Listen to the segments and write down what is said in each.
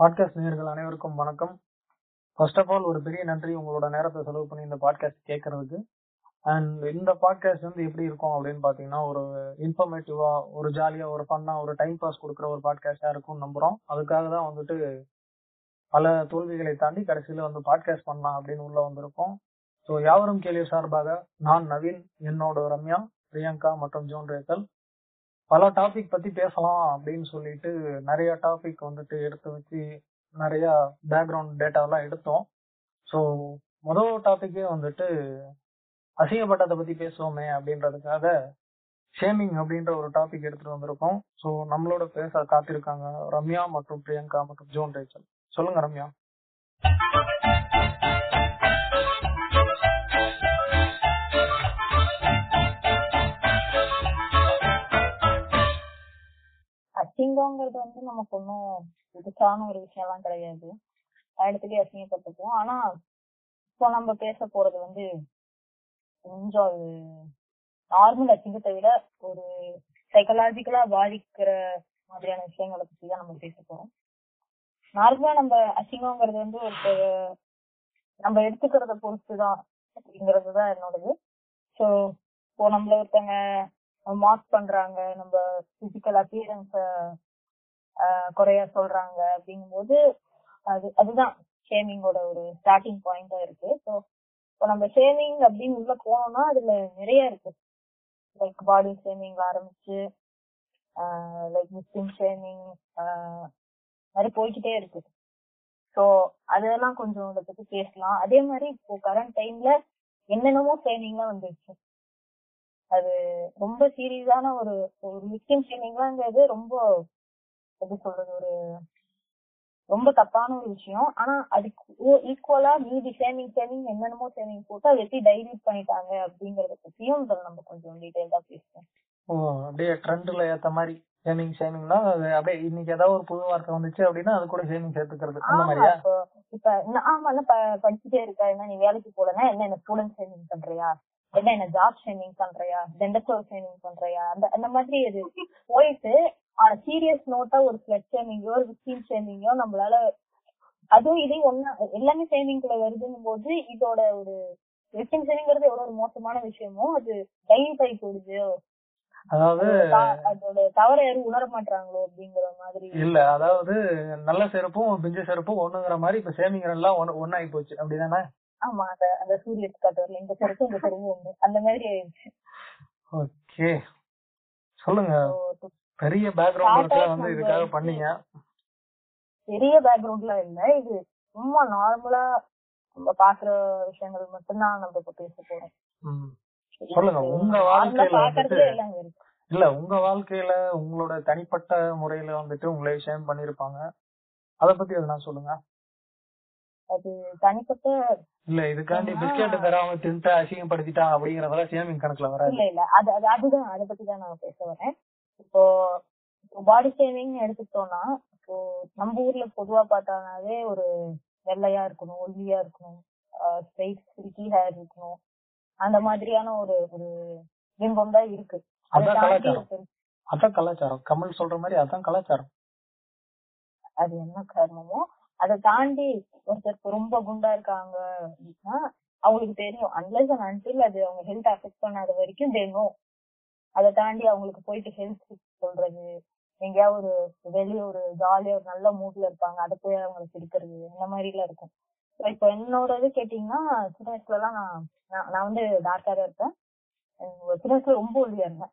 Podcast நேயர்கள் அனைவருக்கும் வணக்கம். ஃபர்ஸ்ட் ஆஃப் ஆல் ஒரு பெரிய நன்றி உங்களோட நேரத்தை செலவு பண்ணி இந்த பாட்காஸ்ட் கேட்கறதுக்கு. அண்ட் இந்த பாட்காஸ்ட் வந்து எப்படி இருக்கும் அப்படின்னு பாத்தீங்கன்னா ஒரு இன்ஃபர்மேட்டிவா ஒரு ஜாலியா ஒரு ஃபன்னா ஒரு டைம் பாஸ் கொடுக்குற ஒரு பாட்காஸ்டா இருக்கும்னு நம்புறோம். அதுக்காக தான் வந்துட்டு பல தோல்விகளை தாண்டி கடைசியில வந்து பாட்காஸ்ட் பண்ணலாம் அப்படின்னு உள்ள வந்திருக்கோம். ஸோ யாவரும் கேள்வி சார்பாக நான் நவீன் என்னோட ரம்யா பிரியங்கா மற்றும் ஜோன் ரேக்கல் பல டாபிக் பத்தி பேசலாம் அப்படின்னு சொல்லிட்டு நிறைய டாபிக் வந்துட்டு எடுத்து வச்சு நிறைய பேக்ரவுண்ட் டேட்டாவெல்லாம் எடுத்தோம். ஸோ முதல் டாபிக்கே வந்துட்டு அசிங்கப்பட்டதை பத்தி பேசுவோமே அப்படின்றதுக்காக ஷேமிங் அப்படின்ற ஒரு டாபிக் எடுத்துட்டு வந்திருக்கோம். ஸோ நம்மளோட பேச காத்திருக்காங்க ரம்யா மற்றும் பிரியங்கா மற்றும் ஜோன் ரேச்சல். சொல்லுங்க ரம்யா. அசிங்கங்கிறது வந்து நமக்கு ஒன்றும் புதுசான ஒரு விஷயம்லாம் கிடையாது. இடத்துலயே அசிங்கப்பட்டுப்போம் ஆனா இப்போ நம்ம பேச போறது வந்து கொஞ்சம் அது நார்மல் அசிங்கத்தை விட ஒரு சைக்கலாஜிக்கலா பாதிக்கிற மாதிரியான விஷயங்களை பத்தி தான் நம்ம பேச போறோம். நார்மலா நம்ம அசிங்கம்ங்கிறது வந்து ஒரு நம்ம எடுத்துக்கிறத பொறுத்துதான் அப்படிங்கிறது தான் என்னோடது. ஸோ இப்போ நம்மள ஒருத்தங்க மார்க் பண்றாங்க. நம்ம பிசிக்கல் அப்பியரன்ஸ குறைய சொல்றாங்க அப்படிங்கும்போது அது அதுதான் ஷேமிங்கோட ஒரு ஸ்டார்டிங் பாயிண்டா இருக்கு. ஸோ இப்போ நம்ம ஷேமிங் அப்படின்னு உள்ள போனோம்னா அதுல நிறைய இருக்கு. லைக் பாடி ஷேமிங் ஆரம்பிச்சு லைக் முஸ்லிம் ஷேமிங் மாதிரி போய்கிட்டே இருக்கு. ஸோ அதெல்லாம் கொஞ்சம் இதை பத்தி பேசலாம். அதே மாதிரி இப்போ கரண்ட் டைம்ல என்னென்னமோ ஷேமிங்லாம் வந்துருச்சு. அது ரொம்ப சீரியஸான ஒரு ஒரு விக்டிம் ஷேமிங்லாங்கிறது ரொம்ப எப்படி சொல்றது ஒரு ரொம்ப தப்பான ஒரு விஷயம். ஆனா அதுக்கு ஈக்குவலா மீதி ஷேமிங் ஷேமிங் என்னென்னமோ ஷேமிங் போட்டு அதை எப்படி டைல்யூட் பண்ணிட்டாங்க அப்படிங்கறத பத்தியும் நம்ம கொஞ்சம் டீடைல்டா பேசுவோம். ஓ அப்படியே ட்ரெண்ட்ல ஏத்த மாதிரி ஷேமிங் ஷேமிங்னா அப்படியே இன்னைக்கு ஏதாவது ஒரு புது வார்த்தை வந்துச்சு அப்படின்னா அது கூட ஷேமிங் சேர்த்துக்கிறது. அந்த மாதிரியா? இப்ப ஆமா படிச்சுட்டே இருக்கா என்ன நீ வேலைக்கு போலன்னா என்ன என்ன ஸ்டூடெண்ட் ஷேமிங் பண்றியா? என்ன என்ன ஜாப் ஷேமிங் பண்றியா? டெண்டஸ்டோர் ஷேமிங் பண்றியா? அந்த அந்த மாதிரி இது. போயிட்டு ஆனா சீரியஸ் நோட்டா ஒரு ஸ்லெட் ஷேமிங்கோ ஒரு விக்டிம் ஷேமிங்கோ நம்மளால அதுவும் இதே ஒன்னா எல்லாமே ஷேமிங்ல வருதுன்னு போது இதோட ஒரு விக்டிம் ஷேமிங்கிறது எவ்வளவு ஒரு மோசமான விஷயமோ அது டைல்யூட் ஆகி போடுது அதாவது அதோட தவற யாரும் உணர மாட்டாங்களோ அப்படிங்கிற மாதிரி. இல்ல அதாவது நல்ல செருப்பும் பிஞ்ச செருப்பும் ஒண்ணுங்கிற மாதிரி இப்ப சேமிங்கிற எல்லாம் ஒன்னாகி போச்சு. அப்படிதானே? ஆமா அந்த அந்த சூரிய காட்டுறதுல இந்த செருப்பு இந்த செருப்பு ஒண்ணு அந்த மாதிரி ஆயிடுச்சு. ஓகே. சொல்லுங்க. பெரிய பேக்ரவுண்ட் வந்து இதுக்காக பண்ணீங்க. பெரிய பேக்ரவுண்ட்ல இல்ல. இது சும்மா நார்மலா நம்ம பாக்குற விஷயங்கள் மட்டும்தான் நம்ம இப்ப பேச போறோம். சொல்லுங்க. உங்க வாழ்க்கையில இல்ல உங்க வாழ்க்கையில உங்களோட தனிப்பட்ட முறையில வந்துட்டு உங்களை ஷேம் பண்ணிருப்பாங்க அத பத்தி எதுனா சொல்லுங்க. அது தனிப்பட்ட இல்ல இதுக்காண்டி பிஸ்கெட் தராம தின்ட்டு அசிங்கப்படுத்திட்டான் அப்படிங்கறதெல்லாம் ஷேமிங் கணக்குல வர இல்ல இல்ல. அது அது அதுதான். அத பத்தி தான் நான் பேச வரேன். இப்போ பாடி ஷேமிங் எடுத்துக்கிட்டோம்னா இப்போ நம்ம ஊர்ல பொதுவா பார்த்தாலே ஒரு வெள்ளையா இருக்கணும் ஒல்லியா இருக்கணும் ஸ்ட்ரைட் சில்கி ஹேர் இருக்கணும். அந்த மாதிரியான ஒரு ஒரு பிம்பம் தான் இருக்கு. அதான் கலாச்சாரம். அதான் கலாச்சாரம். கமல் சொல்ற மாதிரி அதான் கலாச்சாரம். அது என்ன காரணமோ அதை தாண்டி ஒருத்தருக்கு ரொம்ப குண்டா இருக்காங்க அப்படின்னா அவங்களுக்கு தெரியும். அன்லஸ் அண்ட் அன்டில் அது அவங்க ஹெல்த் அஃபெக்ட் பண்ணாத வரைக்கும் தெரியும் அதை தாண்டி அவங்களுக்கு போயிட்டு ஹெல்த் சொல்றது எங்கேயாவது ஒரு வெளியே ஒரு ஜாலியா ஒரு நல்ல மூட்ல இருப்பாங்க அதை போய் அவங்களுக்கு பிடிக்கிறது இந்த மாதிரி எல்லாம் இருக்கும் இப்போ என்னோட இது கேட்டீங்கன்னா சின்ன வயசுல எல்லாம் நான் நான் வந்து டார்க்கா தான் இருப்பேன். சின்ன வயசுல ரொம்ப ஒல்லியா இருந்தேன்.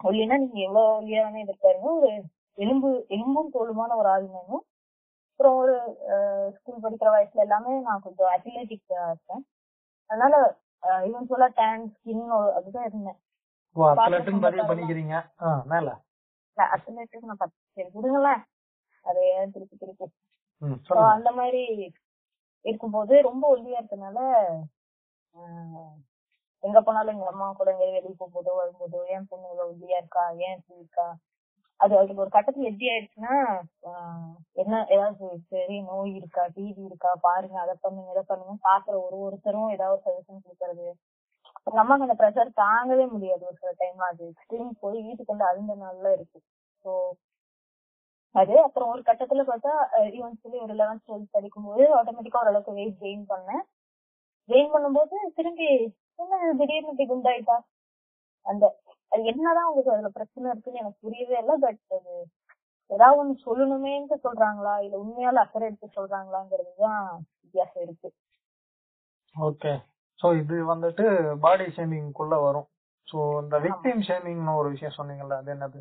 ஒல்லினா நீங்க எவ்வளவு ஒல்லியா வேணா எதிர்பாருங்க. ஒரு எலும்பு எலும்பும் தோலுமான ஒரு ஆள் வேணும். அப்புறம் ஒரு ஸ்கூல் படிக்கிற வயசுல எல்லாமே நான் கொஞ்சம் அத்லெட்டிக் இருப்பேன். அதனால ஈவன் சொல்ல டேன் ஸ்கின் அதுதான் இருந்தேன் அத்லெட்டுக்கு நான் பத்து விடுங்களேன் அதை திருப்பி திருப்பி? அந்த மாதிரி இருக்கும்போது ரொம்ப ஒல்லியா இருக்கனால எங்க போனாலும் எங்க அம்மா கூட வெளியே போகும்போதோ வரும்போதோ ஏன் பொண்ணு இவ்வளவு ஒல்லியா இருக்கா? ஏன் இப்படி இருக்கா? அது அதுக்கு ஒரு கட்டத்துல எப்படி ஆயிடுச்சுன்னா என்ன ஏதாவது சரி நோய் இருக்கா டிவி இருக்கா பாருங்க அதை பண்ணுங்க இதை பண்ணுங்க. பாக்குற ஒரு ஒருத்தரும் ஏதாவது சஜஷன் கொடுக்கறது. நமக்கு அந்த ப்ரெஷர் தாங்கவே முடியாது ஒரு சில டைம் அது. எக்ஸ்ட்ரீம் போய் வீட்டுக்கு வந்து அழுந்த நாள்ல இருக்கு. ஸோ அது அப்புறம் ஒரு கட்டத்துல பார்த்தா ஈவன் சொல்லி ஒரு லெவன்த் டுவெல்த் படிக்கும்போது ஆட்டோமேட்டிக்கா ஓரளவுக்கு வெயிட் கெயின் பண்ணேன். கெயின் பண்ணும்போது திரும்பி என்ன திடீர்னு இப்படி குண்டாயிட்டா? அந்த அது என்னதான் உங்களுக்கு அதுல பிரச்சனை இருக்குன்னு எனக்கு புரியவே இல்லை பட் அது ஏதாவது ஒண்ணு சொல்லணுமேன்ட்டு சொல்றாங்களா? இல்ல உண்மையால அக்கறை எடுத்து சொல்றாங்களாங்கிறது தான் வித்தியாசம் இருக்கு. ஓகே சோ இது வந்துட்டு பாடி ஷேமிங்குள்ள வரும். சோ இந்த விக்டிம் ஷேமிங்னு ஒரு விஷயம் சொன்னீங்கல்ல அது என்னது?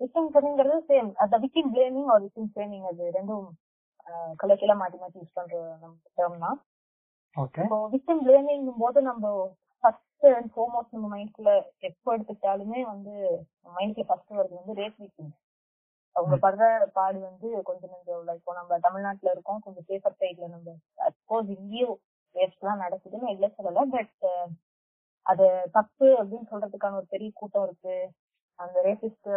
விக்டிம் ஷேமிங்கிறது சேம் அந்த விக்டிம் பிளேமிங் ஒரு விக்டிம் ஷேமிங் அது ரெண்டும் கலக்கில மாத்தி மாத்தி யூஸ் பண்ற டேர்ம் தான். விக்டிம் பிளேமிங் போது நம்ம ஃபர்ஸ்ட் அண்ட் ஃபோர்மோஸ்ட் நம்ம மைண்ட்குள்ள எப்போ எடுத்துக்கிட்டாலுமே வந்து மைண்ட்ல ஃபர்ஸ்ட் வருது வந்து ரேப் விக்டிம் அவங்க படுற பாடு வந்து கொஞ்சம் கொஞ்சம் இப்போ நம்ம தமிழ்நாட்டுல இருக்கோம் கொஞ்சம் சேஃபர் சைட்ல நம்ம அப்கோர்ஸ் இங்கேயும் ரேப்ஸ் எல்லாம் நடக்குதுன்னு இல்ல சொல்லல பட் அது தப்பு அப்படின்னு சொல்றதுக்கான ஒரு பெரிய கூட்டம் இருக்கு. அந்த ரேபிஸ்ட்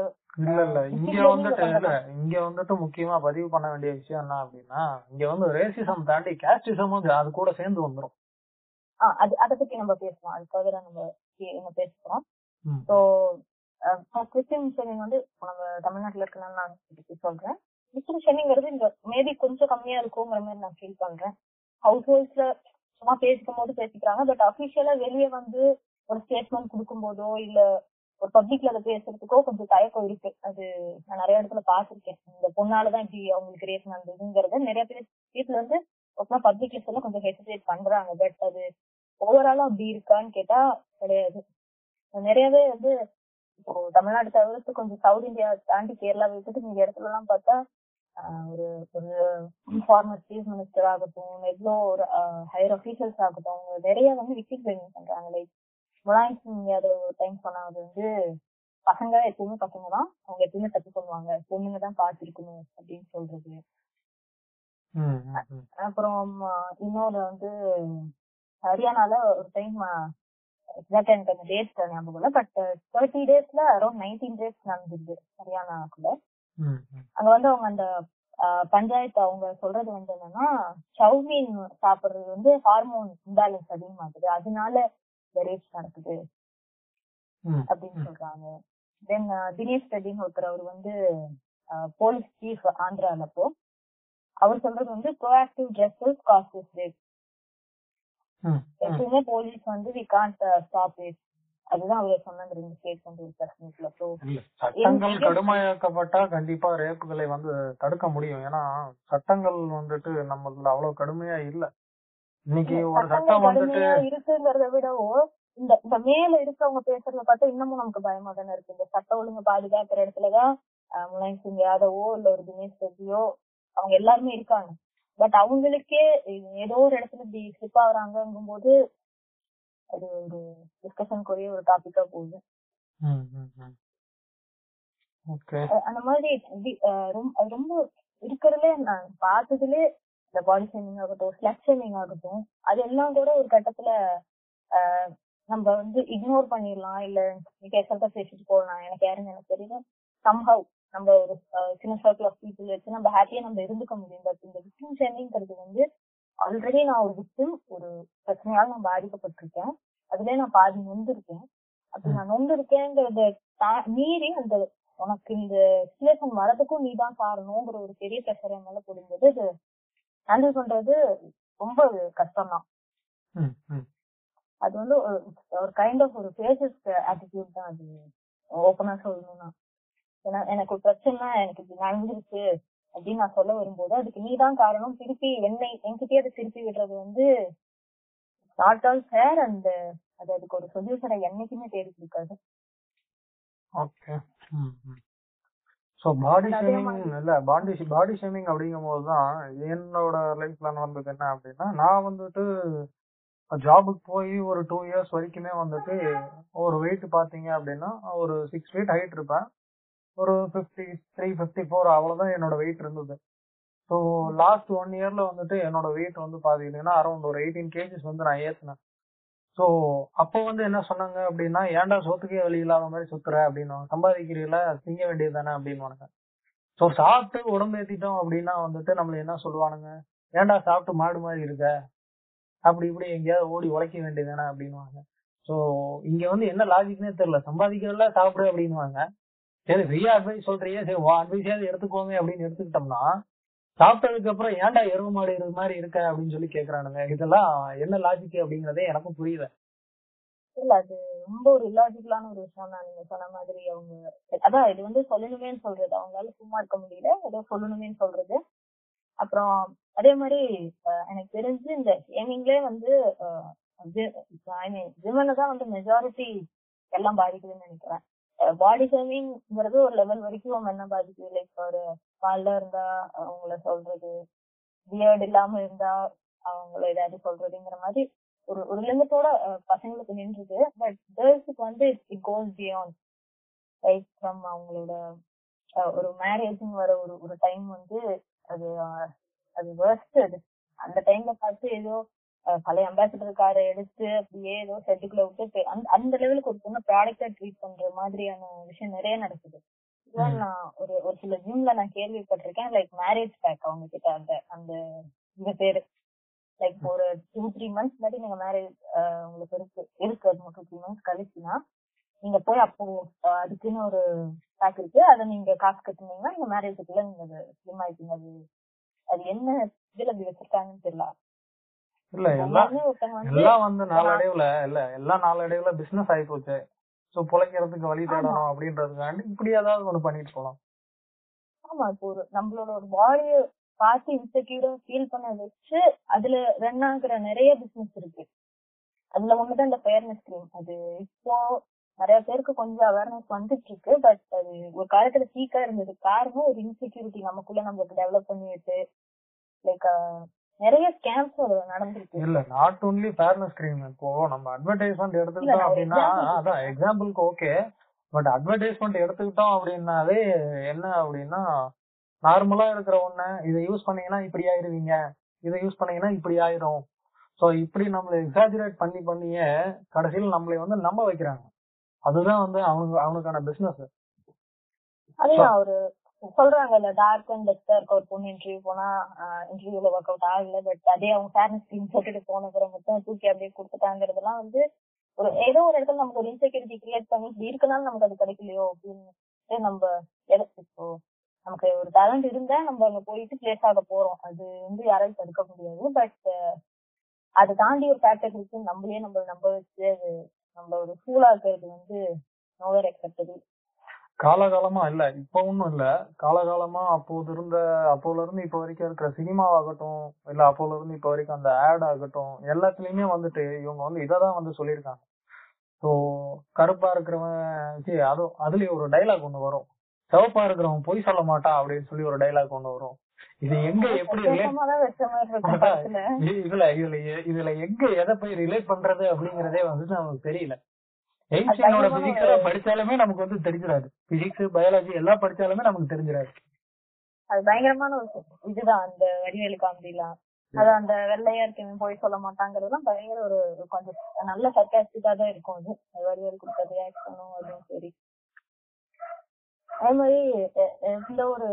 இல்ல இல்ல. இங்க வந்துட்டு இல்ல. இங்க வந்துட்டு முக்கியமா பதிவு பண்ண வேண்டிய விஷயம் என்ன அப்படின்னா இங்க வந்து ரேசிசம் தாண்டி கேஸ்டிசமும் அது கூட சேர்ந்து வந்துரும். அது அதை பத்தி நம்ம பேசலாம் அதுக்காக நம்ம நம்ம பேசுறோம். ஸோ கிறிஸ்டின் ஷெமிங் வந்து நம்ம தமிழ்நாட்டுல இருக்கனால நான் சொல்றேன். கிறிஸ்டின் ஷெமிங்கிறது இந்த மேபி கொஞ்சம் கம்மியா இருக்குங்கிற மாதிரி நான் ஃபீல் பண்றேன். ஹவுஸ் ஹோல்ஸ்ல சும்மா பேசிக்கும் போது பேசிக்கிறாங்க பட் அபிஷியலா வெளியே வந்து ஒரு ஸ்டேட்மெண்ட் கொடுக்கும் போதோ இல்ல ஒரு பப்ளிக்ல அதை பேசுறதுக்கோ கொஞ்சம் தயக்கம் இருக்கு. அது நான் நிறைய இடத்துல பாத்திருக்கேன் இந்த பொண்ணாலதான் இப்படி அவங்களுக்கு ரேப் நடந்ததுங்கிறத நிறைய பேர் வீட்டுல இருந்து பப்ளிக்ல சொல்ல கொஞ்சம் ஹெசிடேட் பண்றாங்க. பட் அது ஓவராலா அப்படி இருக்கான்னு கேட்டா கிடையாது. நிறையவே வந்து இப்போ தமிழ்நாடு தவிர்த்து கொஞ்சம் சவுத் இந்தியா தாண்டி கேரளா விட்டுட்டு இந்த இடத்துல எல்லாம் பார்த்தா ஒரு ஒரு ஃபார்மர் சீஃப் மினிஸ்டர் ஆகட்டும் எவ்வளோ ஒரு ஹையர் அஃபீஷியல்ஸ் ஆகட்டும் அவங்க நிறைய வந்து விக்டிம் பிளேமிங் பண்றாங்க. லைக் முலாயம் சிங் யாதவ் ஒரு டைம் சொன்னாது வந்து பசங்க எப்பவுமே பசங்க தான். அவங்க எப்பவுமே தப்பு பண்ணுவாங்க. பொண்ணுங்க தான் பார்த்திருக்கணும் அப்படின்னு சொல்றது. அப்புறம் இன்னொரு வந்து ஹரியானால ஒரு டைம் எக்ஸாக்டா எனக்கு அந்த டேட் ஞாபகம் இல்லை. பட் தேர்ட்டி டேஸ்ல அரௌண்ட் நைன்டீன் டேஸ் நடந்திருக்கு ஹரியானாக்குள்ள ம். அங்க வந்து அவங்க அந்த பஞ்சாயத்து அவங்க சொல்றது வந்து என்னன்னா சவுமீன் சாப்பிடுறது வந்து ஹார்மோன் இம்பேலன்ஸ் அதிகமாகுது. அதனால இந்த ரேப்ஸ் நடக்குது. அப்படின்னு சொல்றாங்க. தென் தினேஷ் ரெட்டின்னு ஒருத்தர் அவர் வந்து போலீஸ் சீஃப் ஆந்திரால அப்போ. அவர் சொல்றது வந்து ப்ரோஆக்டிவ் ட்ரெஸ்ஸஸ் ம், ம். எப்பவுமே போலீஸ் வந்து வி கான்ட் ஸ்டாப் இட் அதுதான் அவர் சொன்ன அந்த ரெண்டு ஸ்டேட் வந்து ஒரு பிரச்சனைக்குள்ள. இல்ல சட்டங்கள் கடுமையாக்கப்பட்டா கண்டிப்பா ரேப்புகளை வந்து தடுக்க முடியும். ஏன்னா சட்டங்கள் வந்துட்டு நம்மள அவ்வளவு கடுமையா இல்ல. இன்னைக்கு ஒரு சட்டம் வந்துட்டு இருக்குங்கிறத விடவோ இந்த இந்த மேல இருக்கவங்க பேசுறத பார்த்தா இன்னமும் நமக்கு பயமா தானே இருக்கு. இந்த சட்ட ஒழுங்கு பாதுகாக்கிற இடத்துலதான் முலாயம் சிங் யாதவோ இல்ல ஒரு தினேஷ் ரெட்டியோ அவங்க எல்லாருமே இருக்காங்க. பட் அவங்களுக்கே ஏதோ ஒரு இடத்துல இப்படி ஸ்லிப் ஆகுறாங்கும் போது அது ஒரு டிஸ்கஷனுக்குரிய ஒரு டாபிக்கா போகுது. அந்த மாதிரி ரொம்ப இருக்கிறதுலே நான் பார்த்ததுலே இந்த பாடி ஷேமிங் ஆகட்டும் ஸ்லட் ஷேமிங் ஆகட்டும் அது எல்லாம் கூட ஒரு கட்டத்துல நம்ம வந்து இக்னோர் பண்ணிடலாம். இல்ல பேசுறத பேசிட்டு போகலாம். எனக்கு யாருன்னு எனக்கு தெரியல. சம்ஹவ் நம்ம ஒரு சின்ன சர்க்கிள் ஆஃப் பீப்புள் வச்சு நம்ம ஹாப்பியா நம்ம இருந்துக்க முடியும். பட் இந்த விக்டிம் ஷேமிங்கிறது வந்து ஆல்ரெடி நான் ஒரு விக்டிம் ஒரு பிரச்சனையால நான் பாதிக்கப்பட்டிருக்கேன். அதுலயே நான் பாதி நொந்திருக்கேன். அப்படி நான் நொந்திருக்கேங்கிறத மீறி அந்த உனக்கு இந்த சுச்சுவேஷன் வரதுக்கும் நீ தான் காரணம்ங்கிற ஒரு பெரிய பிரஷர் என் மேல போடும்போது அது ஹேண்டில் பண்றது ரொம்ப கஷ்டம் தான். அது வந்து ஒரு- கைண்ட் ஆஃப் ஒரு பேசஸ் ஆட்டிடியூட் தான் அது. ஓப்பனா சொல்லணும்னா. எனக்கு ஒரு பிரச்சனை எனக்கு இப்படி நடந்துருச்சு அப்படின்னு நான் சொல்ல வரும்போது அதுக்கு நீ தான் காரணம். திருப்பி என்னை என்கிட்டயே அதை திருப்பி விடுறது வந்து நாட் ஆல் ஃபேர் அண்ட் அது அதுக்கு ஒரு சொல்யூஷனை என்னைக்குமே தேடி கொடுக்காது. ஓகே சோ பாடி ஷேமிங் இல்ல பாடி பாடி ஷேமிங் அப்படிங்கும் போதுதான் என்னோட லைஃப்ல நடந்தது என்ன அப்படின்னா நான் வந்துட்டு ஜாபுக்கு போய் ஒரு டூ இயர்ஸ் வரைக்குமே வந்துட்டு ஒரு வெயிட் பாத்தீங்க அப்படின்னா ஒரு சிக்ஸ் ஃபீட் ஹைட் இருப்பேன். ஒரு ஃபிஃப்டி த்ரீ ஃபிஃப்டி ஃபோர் அவ்வளோதான் என்னோட வெயிட் இருந்தது. ஸோ லாஸ்ட் ஒன் இயர்ல வந்துட்டு என்னோட வெயிட் வந்து பாத்தீங்கன்னா அரௌண்ட் ஒரு எயிட்டீன் கேஜிஸ் வந்து நான் ஏத்துனேன். ஸோ அப்போ வந்து என்ன சொன்னாங்க அப்படின்னா ஏன்டா சொத்துக்கே வழி இல்லாத மாதிரி சுத்துற? அப்படின்னு சம்பாதிக்கிறீங்கள திங்க வேண்டியது தானே அப்படின்னு ஸோ சாப்பிட்டு உடம்பு ஏத்திட்டோம் அப்படின்னா வந்துட்டு நம்மள என்ன சொல்லுவானுங்க? ஏன்டா சாப்பிட்டு மாடு மாதிரி இருக்க? அப்படி இப்படி எங்கேயாவது ஓடி உழைக்க வேண்டியது தானே அப்படின்னுவாங்க. ஸோ இங்க வந்து என்ன லாஜிக்னே தெரியல. சம்பாதிக்கிறதுல சாப்பிடு அப்படின்னுவாங்க. சரி ஃப்ரீயா அட்வைஸ் சொல்றீங்க சரி உன் அட்வைஸாவது எடுத்துக்கோங்க அப்படின்னு எடுத்துக்கிட்டோம்னா சாப்பிட்டதுக்கு அப்புறம் ஏன்டா எருவு மாடு இது மாதிரி இருக்க அப்படின்னு சொல்லி கேக்குறானுங்க. இதெல்லாம் என்ன லாஜிக் அப்படிங்கறதே எனக்கும் புரியல. இல்ல அது ரொம்ப ஒரு இல்லாஜிக்கலான ஒரு விஷயம் தான் நீங்க சொன்ன மாதிரி அவங்க அதான் இது வந்து சொல்லணுமேன்னு சொல்றது. அவங்களால சும்மா இருக்க முடியல. ஏதோ சொல்லணுமேன்னு சொல்றது. அப்புறம் அதே மாதிரி எனக்கு தெரிஞ்சு இந்த கேமிங்லயே வந்து ஐ மீன் விமனை தான் வந்து மெஜாரிட்டி எல்லாம் பாதிக்குதுன்னு நினைக்கிறேன். பாடி ஷேமிங்கிறது ஒரு லெவல் வரைக்கும் என்ன பாதிக்குது? லைக் ஒரு பால்ல இருந்தா அவங்கள சொல்றது பியர்ட் இல்லாம இருந்தா அவங்கள ஏதாவது சொல்றதுங்கிற மாதிரி ஒரு ஒரு லிமிட்டோட பசங்களுக்கு நின்றுது. பட் கேர்ள்ஸுக்கு வந்து it goes beyond like from அவங்களோட ஒரு மேரேஜ்னு வர ஒரு ஒரு டைம் வந்து அது அது வேர்ஸ்ட் அது. அந்த டைம்ல பார்த்து ஏதோ பழைய அம்பாசிடர் காரை எடுத்து அப்படியே ஏதோ செட்டுக்குள்ள விட்டு அந்த அந்த லெவலுக்கு ஒரு பொண்ணு ப்ராடக்டா ட்ரீட் பண்ற மாதிரியான விஷயம் நிறைய நடக்குது. ஈவன் நான் ஒரு ஒரு சில ஜிம்ல நான் கேள்விப்பட்டிருக்கேன். லைக் மேரேஜ் பேக் அவங்க கிட்ட அந்த அந்த இந்த பேரு. லைக் ஒரு டூ த்ரீ மந்த்ஸ் முன்னாடி நீங்க மேரேஜ் உங்களுக்கு இருக்கு இருக்கு. அது டூ த்ரீ மந்த்ஸ் கழிச்சுனா நீங்க போய் அப்போ அதுக்குன்னு ஒரு பேக் இருக்கு. அதை நீங்க காசு கட்டுனீங்கன்னா நீங்க மேரேஜுக்குள்ள நீங்க அது ஸ்லிம் ஆயிட்டீங்க. அது அது என்ன இதுல அப்படி வச்சிருக்காங்கன்னு தெரியல. இல்ல எல்லாம் எல்லாமே வந்து நாளடைவுல இல்ல எல்லாம் நாளடைவுல பிசினஸ் ஆகி போச்சு சோ பொழைக்கிறதுக்கு வழி தேடணும் அப்படின்றதுக்காண்டி இப்படி ஏதாவது ஒண்ணு பண்ணிட்டு போலாம். ஆமா இப்போ ஒரு நம்மளோட ஒரு பாடிய பார்த்து இன்செக்யூரா ஃபீல் பண்ண வச்சு அதுல ரன் ஆகுற நிறைய பிசினஸ் இருக்கு. அதுல ஒண்ணுதான் இந்த ஃபேர்னஸ் கிரீம் அது இப்போ நிறைய பேருக்கு கொஞ்சம் அவேர்னஸ் வந்துட்டு இருக்கு பட் அது ஒரு காலத்துல சீக்கா இருந்தது. காரணம் ஒரு இன்செக்யூரிட்டி நமக்குள்ள நம்மளுக்கு டெவலப் பண்ணிட்டு லைக் நிறைய ஸ்கேம்ஸ் நடந்திருக்கு இல்ல நாட் ஒன்லி ஃபேர்னஸ் கிரீம் இப்போ நம்ம அட்வர்டைஸ்மெண்ட் எடுத்துக்கிட்டோம் அப்படின்னா அதான் எக்ஸாம்பிளுக்கு ஓகே பட் அட்வர்டைஸ்மெண்ட் எடுத்துக்கிட்டோம் அப்படின்னாவே என்ன அப்படின்னா நார்மலா இருக்கிற ஒண்ணு இதை யூஸ் பண்ணீங்கன்னா இப்படி ஆயிருவீங்க. இதை யூஸ் பண்ணீங்கன்னா இப்படி ஆயிரும். சோ இப்படி நம்மள எக்ஸாஜுரேட் பண்ணி பண்ணியே கடைசியில் நம்மளை வந்து நம்ப வைக்கிறாங்க. அதுதான் வந்து அவனுக்கு அவனுக்கான பிசினஸ் அதுதான் ஒரு சொல்றாங்கல்ல டார்க் அண்ட் டெஸ்டா இருக்க ஒரு பொண்ணு இன்டர்வியூ போனா இன்டர்வியூல ஒர்க் அவுட் ஆகல பட் அதே அவங்க ஃபேர்னஸ் ஸ்கிரீன் போட்டுட்டு போனதுல மட்டும் தூக்கி அப்படியே கொடுத்துட்டாங்கிறதெல்லாம் வந்து ஒரு ஏதோ ஒரு இடத்துல நமக்கு ஒரு இன்செக்யூரிட்டி கிரியேட் பண்ணி இப்படி இருக்கனால நமக்கு அது கிடைக்கலையோ அப்படின்னு நம்ம எதை இப்போ நமக்கு ஒரு டேலண்ட் இருந்தா நம்ம அங்க போயிட்டு பிளேஸ் ஆக போறோம். அது வந்து யாராலும் தடுக்க முடியாது பட் அதை தாண்டி ஒரு ஃபேக்டர் இருக்கு. நம்மளே நம்ம நம்ப வச்சு அது நம்ம ஒரு ஃபூல் ஆக்குறது வந்து நோவர் எக்ஸப்டபிள் காலகாலமா இல்ல இப்ப ஒண்ணும் இல்ல. காலகாலமா அப்போது இருந்த அப்போல இருந்து இப்ப வரைக்கும் இருக்கிற சினிமாவாகட்டும் இல்ல அப்போல இருந்து இப்ப வரைக்கும் அந்த ஆட் ஆகட்டும் எல்லாத்துலயுமே வந்துட்டு இவங்க வந்து இததான் வந்து சொல்லியிருக்காங்க. ஸோ கருப்பா இருக்கிறவன் அதுவும் அதுலயும் ஒரு டைலாக் ஒண்ணு வரும். சிவப்பா இருக்கிறவன் பொய் சொல்ல மாட்டான் அப்படின்னு சொல்லி ஒரு டைலாக் ஒண்ணு வரும். இது எங்க எப்படி இதுல இதுல இதுல எங்க எதை போய் ரிலேட் பண்றது அப்படிங்கறதே வந்து நமக்கு தெரியல. பயங்கரமான பிசிக்ஸ் எல்லாம் படிச்சாலுமே நமக்கு வந்து தெரிஞ்சிடாது. பிசிக்ஸ் பயாலஜி எல்லாம் படிச்சாலுமே நமக்கு தெரிஞ்சிடாது. அது பயங்கரமான ஒரு இதுதான் அந்த வடிவேலு காமெடிலாம் அது அந்த வெள்ளையா இருக்கவன் போய் சொல்ல மாட்டாங்கிறதுலாம் பயங்கர ஒரு கொஞ்சம் நல்ல சர்க்காஸ்டிக்கா தான் இருக்கும் அது. அது வடிவேலு கொடுத்த ரியாக்ஷனும் அதுவும் சரி. அதே மாதிரி இந்த ஒரு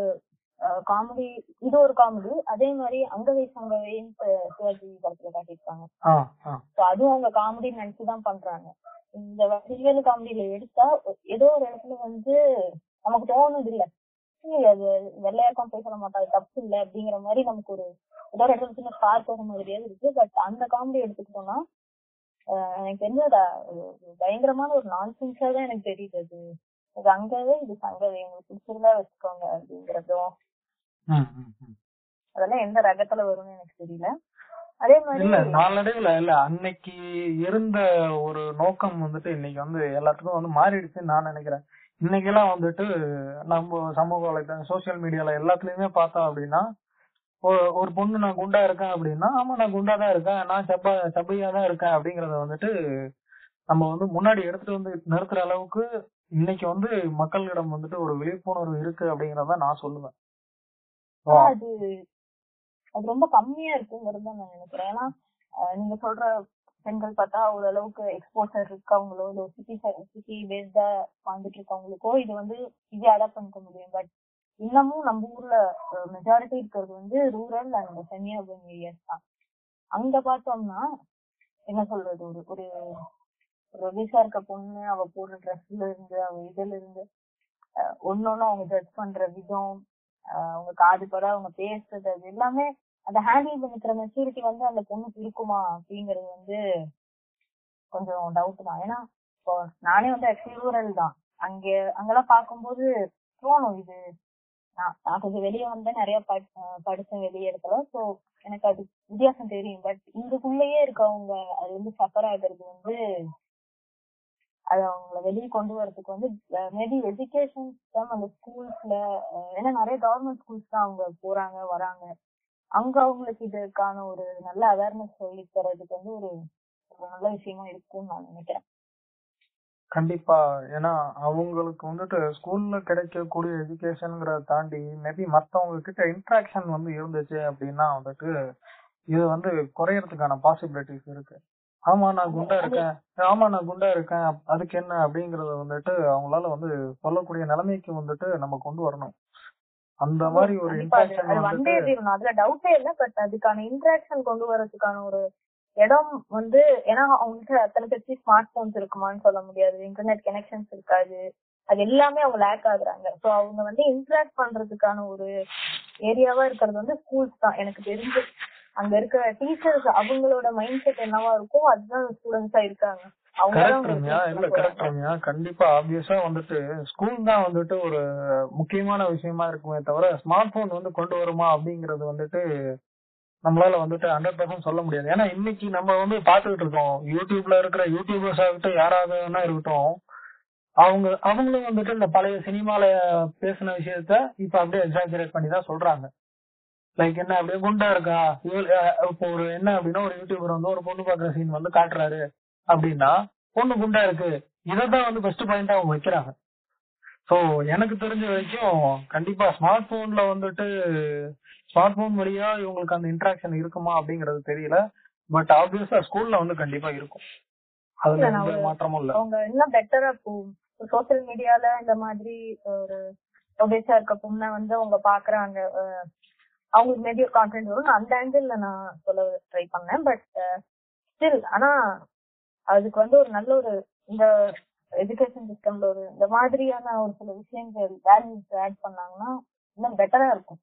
காமெடி இது ஒரு காமெடி அதே மாதிரி அங்கவை சங்கவைன்னு சிவாஜி படத்துல காட்டியிருப்பாங்க. அதுவும் அவங்க காமெடி நினைச்சுதான் பண்றாங்க. இந்த வடிவேலு காமெடியில எடுத்தா ஏதோ ஒரு இடத்துல வந்து நமக்கு தோணுது இல்ல. அது வெள்ளையாக்கம் போய் சொல்ல மாட்டாங்க தப்பு இல்ல அப்படிங்கிற மாதிரி நமக்கு ஒரு ஏதோ ஒரு இடத்துல சின்ன ஸ்பார்க் வர மாதிரியாவது இருக்கு. பட் அந்த காமெடி எடுத்துக்கிட்டோம்னா எனக்கு ஒரு பயங்கரமான ஒரு நான்சென்ஸா தான் எனக்கு தெரியுது அது. இது அங்கவே இது சங்கவே உங்களுக்கு பிடிச்சிருந்தா வச்சுக்கோங்க அப்படிங்கறதும். அதெல்லாம் எந்த ரகத்துல வரும்னு எனக்கு தெரியல. அதே மாதிரி இல்ல நாளடைவுல இல்ல அன்னைக்கு இருந்த ஒரு நோக்கம் வந்துட்டு இன்னைக்கு வந்து எல்லாத்துக்கும் வந்து மாறிடுச்சுன்னு நான் நினைக்கிறேன். இன்னைக்கு எல்லாம் வந்துட்டு நம்ம சமூக வலைத்தளம் சோசியல் மீடியால எல்லாத்துலயுமே பார்த்தோம் அப்படின்னா ஒரு பொண்ணு நான் குண்டா இருக்கேன் அப்படின்னா ஆமா நான் குண்டா தான் இருக்கேன் நான் செப்ப செப்பையா தான் இருக்கேன் அப்படிங்கறத வந்துட்டு நம்ம வந்து முன்னாடி எடுத்துட்டு வந்து நிறுத்துற அளவுக்கு இன்னைக்கு வந்து மக்களிடம் வந்துட்டு ஒரு விழிப்புணர்வு இருக்கு அப்படிங்கறத நான் சொல்லுவேன். அது அது ரொம்ப கம்மியா இருக்குங்கிறது நான் நினைக்கிறேன். ஏன்னா நீங்க சொல்ற பெண்கள் பார்த்தா ஓரளவுக்கு எக்ஸ்போசர் இருக்கவங்களோ இல்ல சிட்டி சிட்டி பேஸ்டா வாழ்ந்துட்டு இருக்கவங்களுக்கோ இது வந்து ஈஸியா அடாப்ட் பண்ணிக்க முடியும். பட் இன்னமும் நம்ம ஊர்ல மெஜாரிட்டி இருக்கிறது வந்து rural and semi urban areas தான். அங்க பார்த்தோம்னா என்ன சொல்றது? ஒரு ஒரு ஒரு வீசா இருக்க பொண்ணு அவ போடுற ட்ரெஸ்ல இருந்து அவ இதுல இருந்து ஒன்னொன்னு அவங்க ஜட்ஜ் பண்ற விதம் அவங்க காது பட அவங்க பேசுறது அது எல்லாமே அந்த ஹேண்டில் பண்ணிக்கிற மெச்சூரிட்டி வந்து அந்த பொண்ணுக்கு இருக்குமா அப்படிங்கறது வந்து கொஞ்சம் டவுட் தான். ஏன்னா இப்போ நானே வந்து ஆக்சுவலி ரூரல் தான். அங்க அங்கெல்லாம் பார்க்கும்போது தோணும் இது நான் நான் கொஞ்சம் வெளியே வந்தேன் நிறைய படி- படிச்சேன் வெளியே இடத்துல. சோ எனக்கு அது வித்தியாசம் தெரியும். பட் இதுக்குள்ளேயே இருக்கவங்க அது வந்து சஃபர் ஆகுறது வந்து அது அவங்கள வெளியே கொண்டு வரதுக்கு வந்து மேபி எஜுகேஷன் சிஸ்டம் அந்த ஸ்கூல்ஸ்ல ஏன்னா நிறைய கவர்மெண்ட் ஸ்கூல்ஸ் தான் அவங்க போறாங்க வராங்க. அங்க அவங்களுக்கு இதுக்கான ஒரு நல்ல அவேர்னஸ் சொல்லி தரதுக்கு வந்து ஒரு நல்ல விஷயமா இருக்கும்னு நான் நினைக்கிறேன். கண்டிப்பா. ஏன்னா அவங்களுக்கு வந்துட்டு ஸ்கூல்ல கிடைக்கக்கூடிய எஜுகேஷனுங்கிறத தாண்டி மேபி மத்தவங்க கிட்ட இன்ட்ராக்ஷன் வந்து இருந்துச்சு அப்படின்னா வந்துட்டு இது வந்து குறையறதுக்கான பாசிபிலிட்டிஸ் இருக்கு. ஆமா நான் குண்டா இருக்கேன். ஆமா நான் குண்டா இருக்கேன். அதுக்கு என்ன அப்படிங்கறத வந்துட்டு அவங்களால வந்து சொல்லக்கூடிய நிலைமைக்கு வந்துட்டு நம்ம கொண்டு வரணும். அந்த மாதிரி ஒரு கண்டிப்பா. அது- இன்ட்ராக்ஷன் அது வந்துட்டு வந்தே தீரணும் அதுல டவுட்டே இல்ல பட் அதுக்கான இன்டராக்ஷன் கொண்டு வரதுக்கான ஒரு இடம் வந்து ஏன்னா அவங்களுக்கு அத்தனை பேருக்கு ஸ்மார்ட் போன்ஸ் இருக்குமான்னு சொல்ல முடியாது. இன்டர்நெட் கனெக்ஷன்ஸ் இருக்காது. அது எல்லாமே அவங்க லேக் ஆகுறாங்க. சோ அவங்க வந்து இன்டராக்ட் பண்றதுக்கான ஒரு ஏரியாவா இருக்கிறது வந்து ஸ்கூல்ஸ் தான். எனக்கு தெரிஞ்சு. அங்க இருக்கிற டீச்சர்ஸ் அவங்களோட மைண்ட் செட் என்னவா இருக்கும் அதுதான் ஸ்டூடெண்ட்ஸா இருக்காங்க. கண்டிப்பா ஆப்வியஸா வந்துட்டு ஸ்கூல் தான் வந்துட்டு ஒரு முக்கியமான விஷயமா இருக்குமே தவிர ஸ்மார்ட் போன் வந்து கொண்டு வருமா அப்படிங்கறது வந்துட்டு நம்மளால வந்துட்டு ஹண்ட்ரட் பர்சன்ட் சொல்ல முடியாது. ஏன்னா இன்னைக்கு நம்ம வந்து பாத்துக்கிட்டு இருக்கோம். யூடியூப்ல இருக்கிற யூடியூபர்ஸ் ஆகட்டும் யாராவது வேணா இருக்கட்டும் அவங்க அவங்களும் வந்துட்டு இந்த பழைய சினிமால பேசின விஷயத்த இப்ப அப்படியே எக்ஸாஜரேட் பண்ணி தான் சொல்றாங்க. லைக் என்ன அப்படியே குண்டா இருக்கா? இப்போ ஒரு என்ன அப்படின்னா ஒரு யூடியூபர் வந்து ஒரு பொண்ணு பாக்குற சீன் வந்து காட்டுறாரு. அப்படின்னா பொண்ணு குண்டா இருக்கு. இததான் வந்து பெஸ்ட் பாயிண்டா அவங்க வைக்கிறாங்க. சோ எனக்கு தெரிஞ்ச வரைக்கும் கண்டிப்பா ஸ்மார்ட் போன்ல வந்துட்டு ஸ்மார்ட் போன் வழியா இவங்களுக்கு அந்த இன்டராக்ஷன் இருக்குமா அப்படிங்கறது தெரியல. பட் ஆப்வியஸா ஸ்கூல்ல வந்து கண்டிப்பா இருக்கும். அதுல எந்த மாற்றமும் இல்ல. அவங்க இன்னும் பெட்டரா சோசியல் மீடியால இந்த மாதிரி ஒரு ஒபேஸா இருக்க பொண்ணை வந்து அவங்க பாக்குறாங்க அவங்களுக்கு மேபி கான்டென்ட் வரும். நான் அந்த ஆங்கிள் நான் சொல்ல ட்ரை பண்ணேன். பட் ஸ்டில் ஆனா அதுக்கு வந்து ஒரு நல்ல ஒரு இந்த எஜுகேஷன் சிஸ்டம்ல ஒரு இந்த மாதிரியான ஒரு சில விஷயங்கள் வேல்யூஸ் ஆட் பண்ணாங்கன்னா இன்னும் பெட்டரா இருக்கும்.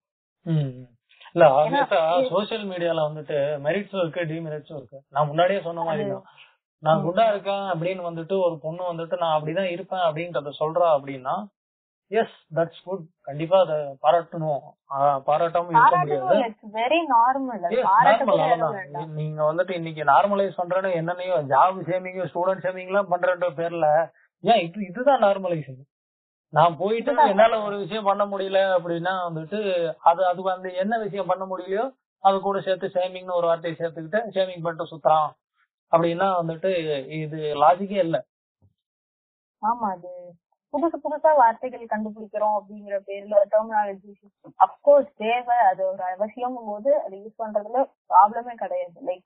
இல்ல ஆப்வியஸா சோசியல் மீடியால வந்துட்டு மெரிட்ஸும் இருக்கு டிமெரிட்ஸும் இருக்கு. நான் முன்னாடியே சொன்ன மாதிரி தான். நான் குண்டா இருக்கேன் அப்படின்னு வந்துட்டு ஒரு பொண்ணு வந்துட்டு நான் அப்படிதான் இருப்பேன் அப்படின்றத சொல்றா அப்படின்னா எஸ் தட்ஸ் குட் கண்டிப்பா அதை பாராட்டணும். பாராட்டாம இருக்க முடியாது. வெரி நார்மல் நீங்க வந்துட்டு இன்னைக்கு நார்மலைஸ் பண்றேன்னு என்னன்னையோ ஜாப் சேமிங் ஸ்டூடெண்ட் சேமிங் எல்லாம் பண்றன்ற பேர்ல ஏன் இது இதுதான் நார்மலைசேஷன் நான் போயிட்டு. என்னால ஒரு விஷயம் பண்ண முடியல அப்படின்னா வந்துட்டு அது அது அந்த என்ன விஷயம் பண்ண முடியலையோ அது கூட சேர்த்து ஷேமிங்னு ஒரு வார்த்தையை சேர்த்துக்கிட்டு ஷேமிங் பண்ணிட்டு சுத்துறான். அப்படின்னா வந்துட்டு இது லாஜிக்கே இல்ல. ஆமா அது புதுசு புதுசா வார்த்தைகள் கண்டுபிடிக்கிறோம் அப்படிங்கிற பேர்ல டெர்மினாலஜி அப்கோர்ஸ் தேவை. அது ஒரு அவசியம் போது அதை யூஸ் பண்றதுல ப்ராப்ளமே கிடையாது. லைக்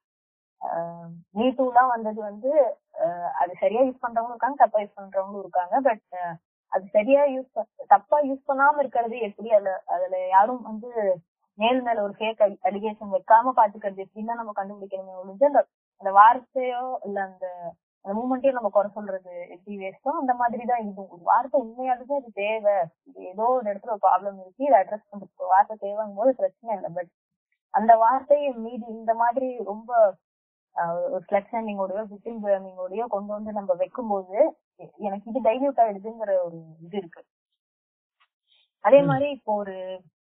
மீ டூலாம் வந்தது வந்து அது சரியா யூஸ் பண்றவங்களும் இருக்காங்க தப்பா யூஸ் பண்றவங்களும் இருக்காங்க. பட் அது சரியா யூஸ் தப்பா யூஸ் பண்ணாம இருக்கிறது எப்படி? அதுல அதுல யாரும் வந்து மேல் மேல ஒரு ஃபேக் அலிகேஷன் வைக்காம பாத்துக்கிறது எப்படின்னா நம்ம கண்டுபிடிக்கணுமே ஒழிஞ்சு அந்த அந்த வார்த்தையோ இல்ல அந்த அந்த மூமெண்ட்டையும் நம்ம குறை சொல்றது எப்படி வேஸ்டோ அந்த மாதிரி தான் இதுவும் ஒரு வார்த்தை உண்மையாலுமே அது தேவை. இது ஏதோ ஒரு இடத்துல ஒரு ப்ராப்ளம் இருக்கு இதை அட்ரஸ் ஒரு வார்த்தை தேவைங்கும் போது பிரச்சனை இல்லை. பட் அந்த வார்த்தையை மீதி இந்த மாதிரி ரொம்ப ஒரு ஸ்லட் ஷேமிங்கோடயோ விட்டிங் ஷேமிங்கோடயோ கொண்டு வந்து நம்ம வைக்கும்போது எனக்கு இது டைல்யூட் ஆயிடுதுங்கிற ஒரு இது இருக்கு. அதே. மாதிரி இப்போ ஒரு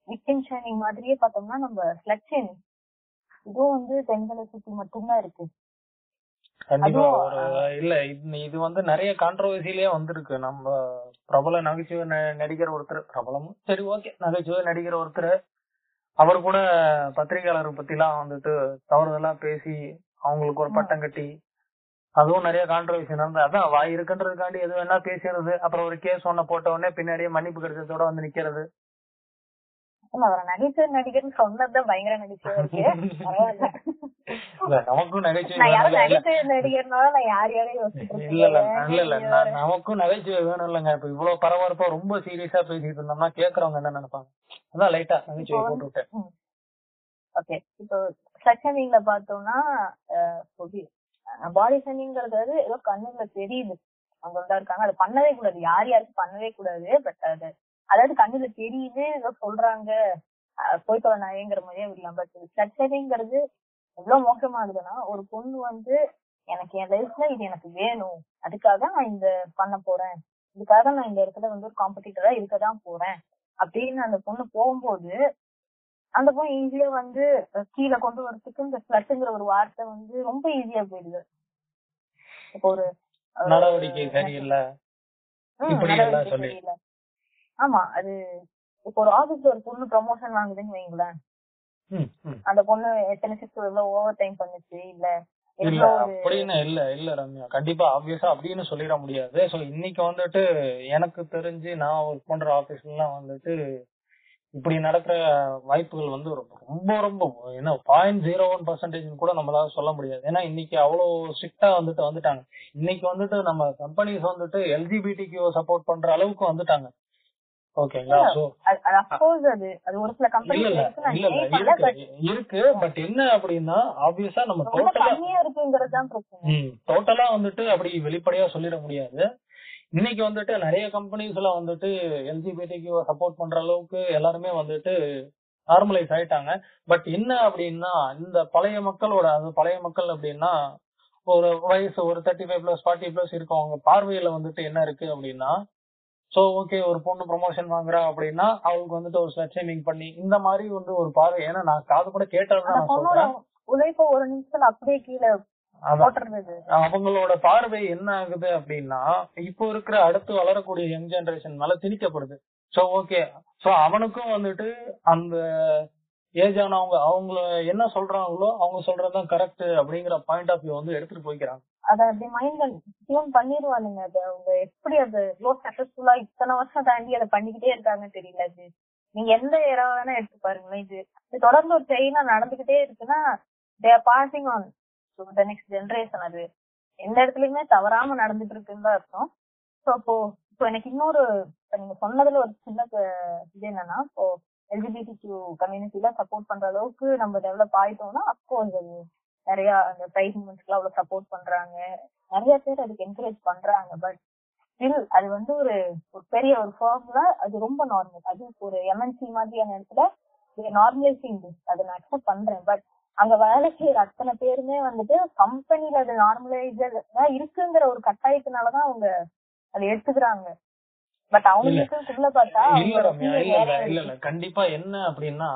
விக்டிம் ஷேமிங் மாதிரியே பார்த்தோம்னா நம்ம ஸ்லட் ஷேமிங் இதுவும் வந்து பெண்களை சுத்தி மட்டும்தான் இருக்கு. கண்டிப்பா இல்ல இது வந்து நிறைய கான்ட்ரவர்சிலேயே வந்திருக்கு. நம்ம பிரபல நகைச்சுவை நடிகர் ஒருத்தர் பிரபலமும் சரி ஓகே நகைச்சுவை நடிகர் ஒருத்தர் அவர் கூட பத்திரிகையாளர் பத்தி எல்லாம் வந்துட்டு தவறுதலா பேசி அவங்களுக்கு ஒரு. பட்டம் கட்டி அதுவும் நிறைய கான்ட்ரவர்சி நடந்தது. அதான் வாய் இருக்குன்றதுக்காண்டி எது வேணா பேசுறது அப்புறம் ஒரு கேஸ் ஒண்ணு போட்ட உடனே பின்னாடியே மன்னிப்பு கிடைச்சதோட வந்து நிக்கிறது. அவரை நகைச்சுவை நடிகர்னு சொன்னதுதான் பயங்கர நகைச்சுவை இருக்கு. நமக்கும் நகைச்சுவை நடிகர்னால நான் யார் யாரையும் யோசிச்சுட்டு இல்ல இல்ல நமக்கும் நகைச்சுவை வேணும் இல்லங்க இப்ப இவ்வளவு பரபரப்பா ரொம்ப சீரியஸா பேசிட்டு இருந்தோம்னா கேக்குறவங்க என்ன நினைப்பாங்க? அதான் லைட்டா நகைச்சுவை போட்டு விட்டேன் ஓகே இப்போ ஸ்ட்ரக்சரிங்ல பார்த்தோம்னா பாடி. ஷேமிங்கிறது ஏதோ கண்ணுல தெரியுது. அவங்க இருக்காங்க. அது பண்ணவே கூடாது. யார் யாருக்கு பண்ணவே கூடாது பட் அது அதாவது கண்ணுல தெரியுது ஏதோ சொல்றாங்க. போய் தொலை நாயங்கிற மாதிரியே விடலாம். பட் ஸ்ட்ரக்சரிங்கிறது எவ்வளவு மோசமாகுதுன்னா ஒரு பொண்ணு வந்து எனக்கு என் லைஃப்ல இது எனக்கு வேணும். அதுக்காக நான் இந்த பண்ண போறேன். இதுக்காக நான் இந்த இடத்துல வந்து ஒரு காம்படிட்டரா இருக்கதான் போறேன். அப்படின்னு அந்த பொண்ணு போகும்போது அந்த பொண்ணு ஈஸியா வந்து கீழே கொண்டு வரதுக்கு இந்த ஸ்லட்டுங்கிற ஒரு வார்த்தை வந்து ரொம்ப ஈஸியா போயிடுது. இப்போ ஒரு நடவடிக்கை சரியில்லை. ஆமா அது இப்போ ஒரு ஆபீஸ்ல ஒரு பொண்ணு ப்ரமோஷன் வாங்குதுன்னு வைங்களேன். அந்த பொண்ணு எத்தனை சிக்ஸ் எவ்வளவு ஓவர் டைம் பண்ணுச்சு இல்ல இல்ல அப்படின்னு இல்ல இல்ல ரம்யா. கண்டிப்பா ஆப்வியஸா அப்படின்னு சொல்லிட முடியாது. சோ இன்னைக்கு வந்துட்டு எனக்கு தெரிஞ்சு நான் ஒர்க் பண்ற ஆபீஸ்ல எல்லாம் வந்துட்டு இப்படி நடக்கிற வாய்ப்புகள் வந்து ரொம்ப ரொம்ப ரொம்ப என்ன பாயிண்ட் ஜீரோ ஒன் பர்சன்டேஜ் கூட நம்மளால சொல்ல முடியாது. ஏன்னா இன்னைக்கு அவ்வளவு ஸ்ட்ரிக்டா வந்துட்டு வந்துட்டாங்க. இன்னைக்கு வந்துட்டு நம்ம கம்பெனிஸ் வந்துட்டு எல்ஜிபிடிக்கு சப்போர்ட் பண்ற அளவுக்கு வந்துட்டாங்க. ஓகேங்களா? சோ அப்கோர்ஸ் அது அது ஒரு சில கம்பெனி இல்ல இல்ல இருக்கு பட் என்ன அப்படின்னா ஆப்வியஸா நம்ம டோட்டலா கம்மியா இருக்குங்கிறது தான் பிரச்சனை. டோட்டலா வந்துட்டு அப்படி வெளிப்படையா சொல்லிட முடியாது. இன்னைக்கு வந்துட்டு நிறைய கம்பெனிஸ்ல வந்துட்டு எல்ஜிபிடிக்கு சப்போர்ட் பண்ற அளவுக்கு எல்லாருமே வந்துட்டு நார்மலைஸ் ஆயிட்டாங்க. பட் என்ன அப்படின்னா இந்த பழைய மக்களோட அது பழைய மக்கள் அப்படின்னா ஒரு வயசு ஒரு thirty five plus forty plus இருக்கவங்க பார்வையில வந்துட்டு என்ன இருக்கு அப்படின்னா சோ ஓகே ஒரு பொண்ணு ப்ரொமோஷன் வாங்குறா அப்படின்னா அவங்களுக்கு வந்துட்டு ஒரு ஸ்ட்ரீமிங் பண்ணி இந்த மாதிரி வந்து ஒரு பார்வை. ஏன்னா நான் காது கூட சொல்றேன். உழைப்ப ஒரு நிமிஷத்துல அப்படியே கீழே அவங்களோட பார்வை என்ன ஆகுது அப்படின்னா இப்போ இருக்கிற அடுத்து வளரக்கூடிய யங் ஜெனரேஷன் மேல திணிக்கப்படுது. சோ ஓகே சோ அவனுக்கும் வந்துட்டு அந்த ஏஜ் ஆனவங்க அவங்க என்ன சொல்றாங்களோ அவங்க சொல்றதுதான் கரெக்ட் அப்படிங்கிற பாயிண்ட் ஆஃப் வியூ வந்து எடுத்துட்டு போய்க்கிறாங்க. அத அப்படி மைண்ட்ல டியூன் பண்ணிடுவானுங்க அது. அவங்க எப்படி அது இவ்வளவு சக்சஸ்ஃபுல்லா இத்தனை வருஷம் தாண்டி அதை பண்ணிக்கிட்டே இருக்காங்கன்னு தெரியல அது. நீங்க எந்த இடம் வேணா எடுத்து பாருங்களேன் இது. இது தொடர்ந்து ஒரு செயினா நடந்துகிட்டே இருக்குன்னா they are passing on so the next generation அது. எந்த இடத்துலயுமே தவறாம நடந்துட்டு இருக்குன்னு தான் அர்த்தம். ஸோ இப்போ இப்போ எனக்கு இன்னொரு இப்போ நீங்க சொன்னதுல ஒரு சின்ன இது என்னன்னா இப்போ எல்ஜிபிடி கியூ கம்யூனிட்டில சப்போர்ட் பண்ற அளவுக்கு நம்ம டெவலப் ஆயிட்டோம்னா அப்கோர்ஸ் அது நிறைய அந்த பிரைஸ் மூமெண்ட்ஸ்க்கு அவ்வளவு சப்போர்ட் பண்றாங்க. நிறைய பேர் அதுக்கு என்கரேஜ் பண்றாங்க. பட் ஸ்டில் அது வந்து ஒரு ஒரு பெரிய ஒரு ஃபார்ம்ல அது ரொம்ப நார்மல் அது ஒரு எம்என்சி மாதிரியான இடத்துல நார்மலைசிங் அதை நான் அக்செப்ட் பண்றேன். பட் அங்க வேலை செய்யற அத்தனை பேருமே வந்துட்டு கம்பெனில அது நார்மலைஸா இருக்குங்கிற ஒரு கட்டாயத்தினாலதான் அவங்க அதை எடுத்துக்கிறாங்க. பட் அவங்களுக்குள்ள பார்த்தா இல்ல அவங்களோட ரம்யா feel இல்ல இல்ல வேற இல்ல இருக்கு. இல்ல. கண்டிப்பா என்ன அப்படின்னா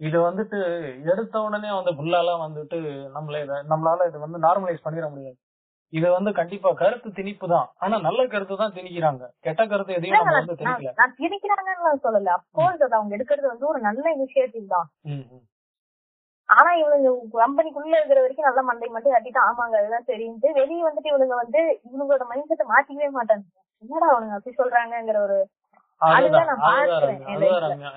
இது வந்துட்டு எடுத்த உடனே வந்து ஃபுல்லாலாம் வந்துட்டு நம்மள இத நம்மளால இது வந்து நார்மலைஸ் பண்ணிட முடியாது. இது வந்து கண்டிப்பா கருத்து திணிப்பு தான். ஆனா நல்ல கருத்து தான் திணிக்கிறாங்க. கெட்ட கருத்து எதையும் நம்ம வந்து திணிக்கல. நான் திணிக்கிறாங்கன்னு நான் சொல்லல. அப்கோர்ஸ் அது அவங்க எடுக்கிறது வந்து ஒரு நல்ல இனிஷியேட்டிவ் தான். ஆனா இவனுங்க கம்பெனிக்குள்ள இருக்கிற வரைக்கும் நல்ல மண்டை மட்டும் கட்டிட்டு ஆமாங்க அதுதான் சரின்ட்டு வெளியே வந்துட்டு இவனுங்க வந்து இவங்களோட மைண்ட் செட்டை மாத்திக்கவே மாட்டாங்க. என்னடா அவனுங்க அப்படி சொல்றாங்கங்கிற ஒரு.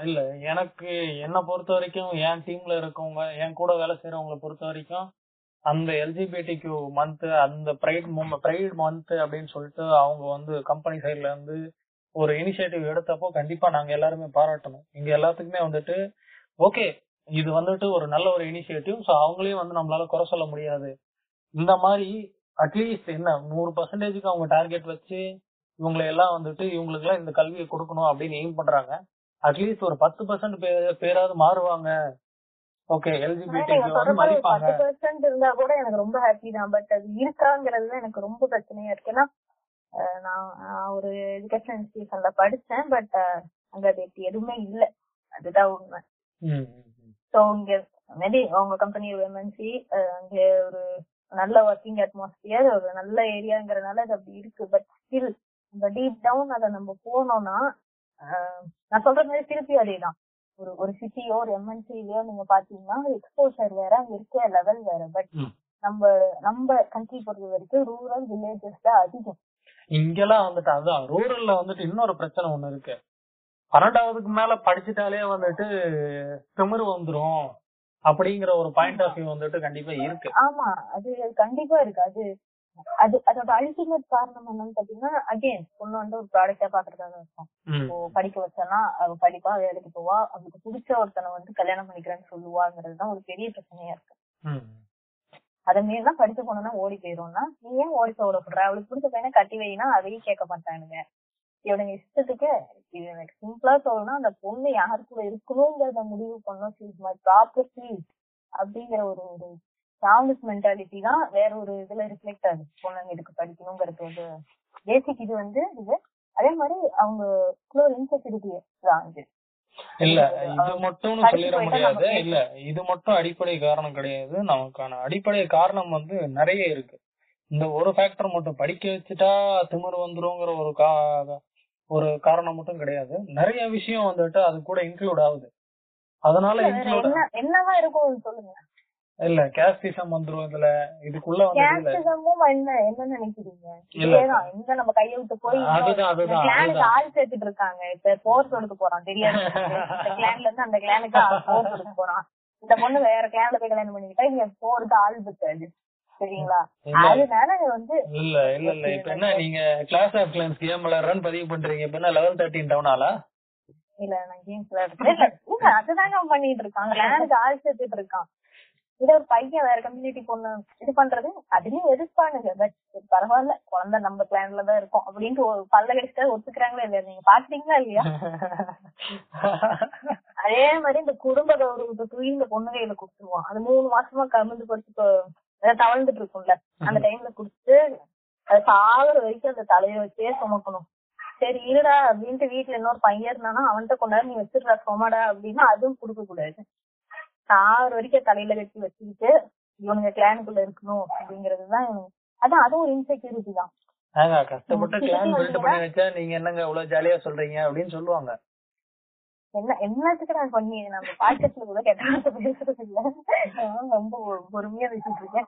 இல்ல எனக்கு என்ன பொறுத்த வரைக்கும் என் டீம்ல இருக்கவங்க என் கூட வேலை செய்யறவங்களை பொறுத்த வரைக்கும் அந்த எல்ஜிபிடிக்கு மந்த் அந்த பிரைட் பிரைட் மந்த் அப்படின்னு சொல்லிட்டு அவங்க வந்து கம்பெனி சைடுல இருந்து ஒரு இனிஷியேட்டிவ் எடுத்தப்போ கண்டிப்பா நாங்க எல்லாருமே பாராட்டணும். இங்க எல்லாத்துக்குமே வந்துட்டு ஓகே இது வந்துட்டு ஒரு நல்ல ஒரு இனிஷியேட்டிவ் சோ அவங்களையும் வந்து நம்மளால குறை சொல்ல முடியாது. இந்த மாதிரி அட்லீஸ்ட் என்ன நூறு பர்சன்டேஜுக்கு அவங்க டார்கெட் வச்சு இவங்களை எல்லாம் வந்துட்டு இவங்களுக்கு எல்லாம் இந்த கல்வியை கொடுக்கணும் அப்படின்னு எய்ம் பண்றாங்க. அட்லீஸ்ட் ஒரு பத்து பர்சன்ட் பேராவது மாறுவாங்க. ஓகே எல்ஜிபிடி வந்து மதிப்பாங்க. பத்து பெர்சென்ட் இருந்தா கூட எனக்கு ரொம்ப ஹாப்பி தான். பட் அது இருக்காங்கிறது எனக்கு ரொம்ப பிரச்சனையா இருக்கு. ஏன்னா நான் ஒரு எஜுகேஷன் இன்ஸ்டிடியூஷன்ல படிச்சேன். பட் அங்க அது எதுவுமே இல்ல. அதுதான் உண்மை. சோ இங்க மேபி அவங்க கம்பெனி எம்என்சி அங்க ஒரு நல்ல ஒர்க்கிங் அட்மாஸ்பியர் ஒரு நல்ல ஏரியாங்கிறனால அது அப்படி இருக்கு. பட் ஸ்டில் நம்ம டீப் டவுன் அதை நம்ம போனோம்னா நான் சொல்ற மாதிரி திருப்பி அதேதான். ஒரு ஒரு சிட்டியோ ஒரு எம்என்சிலயோ நீங்க பாத்தீங்கன்னா எக்ஸ்போஷர் வேற அங்க இருக்க லெவல் வேற. பட். நம்ம நம்ம கண்ட்ரி பொறுத்த வரைக்கும் ரூரல் வில்லேஜஸ் தான் அதிகம். இங்கெல்லாம் வந்துட்டு அதான் ரூரல்ல வந்துட்டு இன்னொரு பிரச்சனை ஒண்ணு இருக்கு. பன்னெண்டாவதுக்கு மேல படிச்சுட்டாலே வந்துட்டு திமிரு வந்துரும் அப்படிங்கிற ஒரு பாயிண்ட் ஆஃப் வியூ வந்துட்டு கண்டிப்பா இருக்கு. ஆமா அது கண்டிப்பா இருக்கு. அது அது அதோட அல்டிமேட் காரணம் என்னன்னு பாத்தீங்கன்னா அகைன் பொண்ணு வந்து ஒரு ப்ராடக்டா பாக்குறதாக இருக்கும். இப்போ படிக்க வச்சோன்னா அவ படிப்பா வேலைக்கு போவா அவளுக்கு பிடிச்ச ஒருத்தனை வந்து கல்யாணம் பண்ணிக்கிறேன்னு சொல்லுவாங்கிறது தான் ஒரு பெரிய பிரச்சனையா இருக்கு. அதை மீறிலாம் படிச்ச பொண்ணுனா ஓடி போயிரும்னா நீ ஏன் ஓடி போக விடப்படுற அவளுக்கு பிடிச்ச பையனை கட்டி வைனா அதையும் கேட்க மாட்டானுங்க. இவனுங்க இஷ்டத்துக்கு இது எனக்கு சிம்பிளா சொல்லணும்னா அந்த பொண்ணு யாரு கூட இருக்கணுங்கிறத முடிவு பண்ணும் ஷீஸ் மை ப்ராப்பர்ட்டி அப்படிங்கிற ஒரு ஒரு ஸ்ட்ராங்கஸ்ட் மென்டாலிட்டி தான் வேற ஒரு இதுல ரிஃப்ளெக்ட் ஆகுது. பொண்ணுங்க இதுக்கு படிக்கணுங்கிறது வந்து பேசிக் இது வந்து இது. அதே மாதிரி அவங்க ஒரு இன்செக்யூரிட்டி தான் இது இல்ல இது மட்டும் சொல்லிட முடியாது. இல்ல இது மட்டும் அடிப்படை காரணம் கிடையாது. நமக்கான அடிப்படை காரணம் வந்து நிறைய இருக்கு. இந்த ஒரு ஃபேக்டர் மட்டும் படிக்க வச்சுட்டா திமிரு வந்துருங்கிற ஒரு கா ஒரு காரணம் மட்டும் கிடையாது. நிறைய விஷயம் வந்துட்டு அது கூட இன்க்ளூட் ஆகுது. அதனால இன்க்ளூட் என்ன என்னவா இருக்கும் சொல்லுங்க. இல்ல கேஸ்டிசம் வந்துரும் இதுல. இதுக்குள்ள வந்து என்ன என்ன நினைக்கிறீங்க. இதேதான் எங்க நம்ம கையை விட்டு போய் கிளானுக்கு ஆள் சேர்த்துட்டு இருக்காங்க. இப்ப போர் கொடுக்க போறான் தெரியாது. இந்த கிளான்ல இருந்து அந்த கிளானுக்கு போர் கொடுக்க போறான் இந்த பொண்ணு வேற கிளான்ல போய் கல்யாணம் பண்ணிக்கிட்டா இங்க போருக்கு ஆள் இருக்காது. சரிங்களா. அதனால வந்து இல்ல இல்ல இல்ல. இப்ப என்ன நீங்க கிளாஸ் ஆஃப் கிளான்ஸ் கேம் விளையாடுறன்னு பதிவு பண்றீங்க. இப்ப என்ன லெவல் தேர்ட்டின் டவுன் ஆளா? இல்ல நான் கேம்ஸ் விளையாடுறேன் இல்ல. இல்ல, அதுதாங்க பண்ணிட்டு இருக்கான். கிளானுக்கு ஆள் சேர்த்துட்டு இருக்கான். இத ஒரு பையன் வேற கம்யூனிட்டி பொண்ணு இது பண்றது அதுலயும் எதிர்ப்பானுங்க. பட் பரவாயில்ல குழந்தை நம்ம கிளான்ல தான் இருக்கும். அப்படின்ட்டு ஒரு பல்ல கடிச்சிட்டா ஒத்துக்கிறாங்களா இல்லையா? நீங்க பாத்தீங்களா இல்லையா? அதே மாதிரி இந்த குடும்ப கௌரவத்தை தூக்கி இந்த பொண்ணு கையில கொடுத்துருவான். அது மூணு மாசமா கமிழ்ந்து படிச்சு தவழ்ந்துட்டு இருக்கும்ல. அந்த டைம்ல குடுத்து அது சாகுற வரைக்கும் அந்த தலைய வச்சே சுமக்கணும். சரி இருடா அப்படின்ட்டு வீட்டுல இன்னொரு பையன் இருந்தானா அவன்கிட்ட கொண்டாந்து நீ வச்சிருடா சுமடா அப்படின்னா அதுவும் கொடுக்க கூடாது. சாகுற வரைக்கும் தலையில கட்டி வச்சுக்கிட்டு இவனுங்க கிளானுக்குள்ள இருக்கணும் அப்படிங்கறதுதான் அதான் அதுவும் ஒரு இன்செக்யூரிட்டி தான். கஷ்டப்பட்டு கிளான் பில்ட் பண்ணி வச்சா நீங்க என்னங்க இவ்வளவு ஜாலியா சொல்றீங்க அப்படின்னு சொல்லுவாங்க. என்ன என்னத்துக்கு நான் பண்ணி நம்ம பாக்கெட்ல கூட கெட்ட பேசுறது இல்ல. ரொம்ப பொறுமையா பேசிட்டு இருக்கேன்.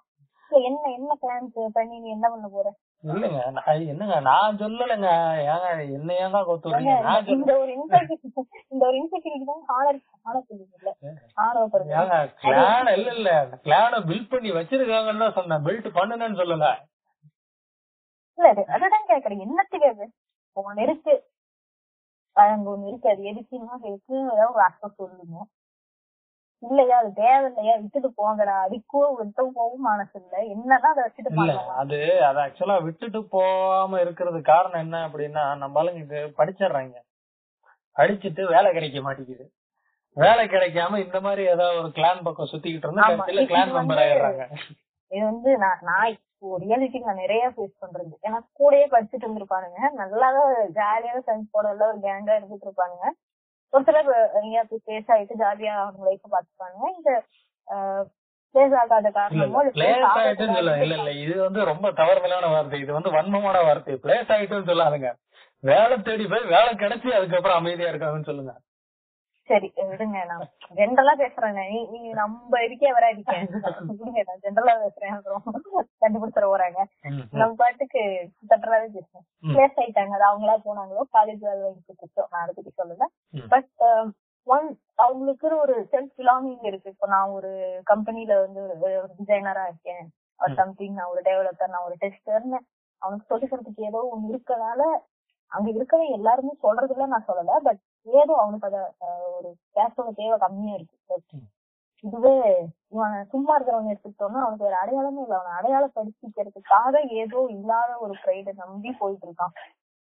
என்ன என்ன பிளான்ஸ் பண்ணி நீ என்ன பண்ண போற? இல்லங்க நான் என்னங்க நான் சொல்லலைங்க. ஏங்க என்ன ஏங்க கொத்து விடுறீங்க? நான் சொல்ல இந்த ஒரு இன்செக்யூரிட்டி இந்த ஒரு இன்செக்யூரிட்டி தான் ஆனர் ஆனர் இல்ல ஆணவப்படுது ஏங்க கிளான் இல்ல இல்ல. கிளான பில்ட் பண்ணி வச்சிருக்காங்கன்னு தான் சொன்னேன். பில்ட் பண்ணுனேன்னு சொல்லல. இல்ல அது அதுதான் கேக்குறேன். என்னத்துக்கு அது? இருக்கு அங்க ஒண்ணு இருக்கு. அது எதுக்குன்னா இருக்கு ஏதாவது ஒரு அர்த்தம் சொல்லுங்க. இல்லையா? அது தேவையில்லையா? விட்டுட்டு போங்கடா. அதுக்கோ விட்டு போகவும் மனசு இல்ல என்னதான் அதை வச்சுட்டு பண்ணலாம் அது அது ஆக்சுவலா விட்டுட்டு போகாம இருக்கிறது காரணம் என்ன அப்படின்னா நம்ம ஆளுங்க படிச்சிடுறாங்க. படிச்சுட்டு வேலை கிடைக்க மாட்டேங்குது. வேலை கிடைக்காம இந்த மாதிரி ஏதாவது ஒரு கிளான் பக்கம் சுத்திக்கிட்டு இருந்தா கிளான் மெம்பர் ஆயிடுறாங்க. இது வந்து நான் நான் ரியாலிட்டி நான் நிறைய ஃபேஸ் பண்றது. ஏன்னா கூடயே படிச்சுட்டு இருந்திருப்பானுங்க. நல்லாதான் ஜாலியாக ஃப்ரெண்ட்ஸ் போட உள்ள ஒரு கேங்கா இருந்துட்டு இருப்பானுங்க. ஒரு சிலர் எங்கேயாவது போய் பேஸ் ஆயிட்டு ஜாலியா அவங்க லைஃப் பாத்துப்பானுங்க இந்த பிளேஸ் இது வந்து ரொம்ப தவறுதலான வார்த்தை. இது வந்து வன்மமான வார்த்தை. பிளேஸ் ஆயிட்டுன்னு சொல்லாதுங்க. வேலை தேடி போய் வேலை கிடைச்சி அதுக்கப்புறம் அமைதியா இருக்காங்கன்னு சொல்லுங்க. சரி விடுங்க. நான் ஜென்ரலா பேசுறேங்க நீ நீ நம்ம இருக்கே விடுங்க நான் ஜென்ரலா பேசுறேன் அப்புறம் கண்டுபிடிச்சிட போறாங்க. நம்ம பாட்டுக்கு தட்டுறாவே பேசுறேன். பிளேஸ் ஆயிட்டாங்க. அது அவங்களா போனாங்களோ காலேஜ் நான் அதை பத்தி சொல்லல. பட் ஒன் அவங்களுக்கு ஒரு செல்ஃப் பிலாங்கிங் இருக்கு. இப்போ நான் ஒரு கம்பெனில வந்து ஒரு டிசைனரா இருக்கேன். ஒரு. சம்திங் நான் ஒரு டெவலப்பர் நான் ஒரு டெஸ்டர்னு அவனுக்கு சொல்லிக்கிறதுக்கு ஏதோ ஒண்ணு இருக்கனால அங்க இருக்கவே எல்லாருமே சொல்றதுல நான் சொல்லல. பட் ஏதோ அவனுக்கு அத ஒரு கேஸோட தேவை கம்மியா இருக்கு. இதுவே இவன் சும்மா இருக்கிறவங்க எடுத்துக்கிட்டோம்னா அவனுக்கு வேற அடையாளமே இல்ல. அவனை அடையாளப்படுத்திக்கிறதுக்காக ஏதோ இல்லாத ஒரு ப்ரைட நம்பி போயிட்டு இருக்கான்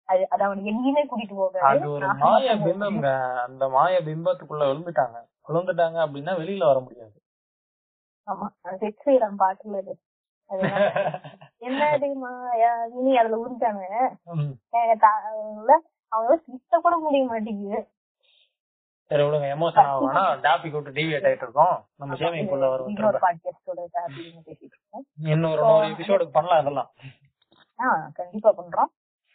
அது அது அவன் எங்கேயுமே கூட்டிட்டு போகாது. அது ஒரு மாய பிம்பம்ங்க அந்த மாய பிம்பத்துக்குள்ள விழுந்துட்டாங்க. விழுந்துட்டாங்க அப்படின்னா வெளியில வர முடியாது. ஆமா. ஸ்ரீராம் பாட்டுல அது என்னடி மாயா? இனி அதுல உருட்டாங்க. அவங்க சித்த கூட முடிய மாட்டேங்குது. சரி விடுங்க எமோஷன் ஆகும்னா டாபிக் விட்டு டிவியேட் ஆயிட்டு இருக்கோம். நம்ம சேமிக்குள்ள வரும் இன்னொரு நூறு எபிசோடுக்கு பண்ணலாம் அதெல்லாம். ஆஹ் கண்டிப்பா பண்றோம்.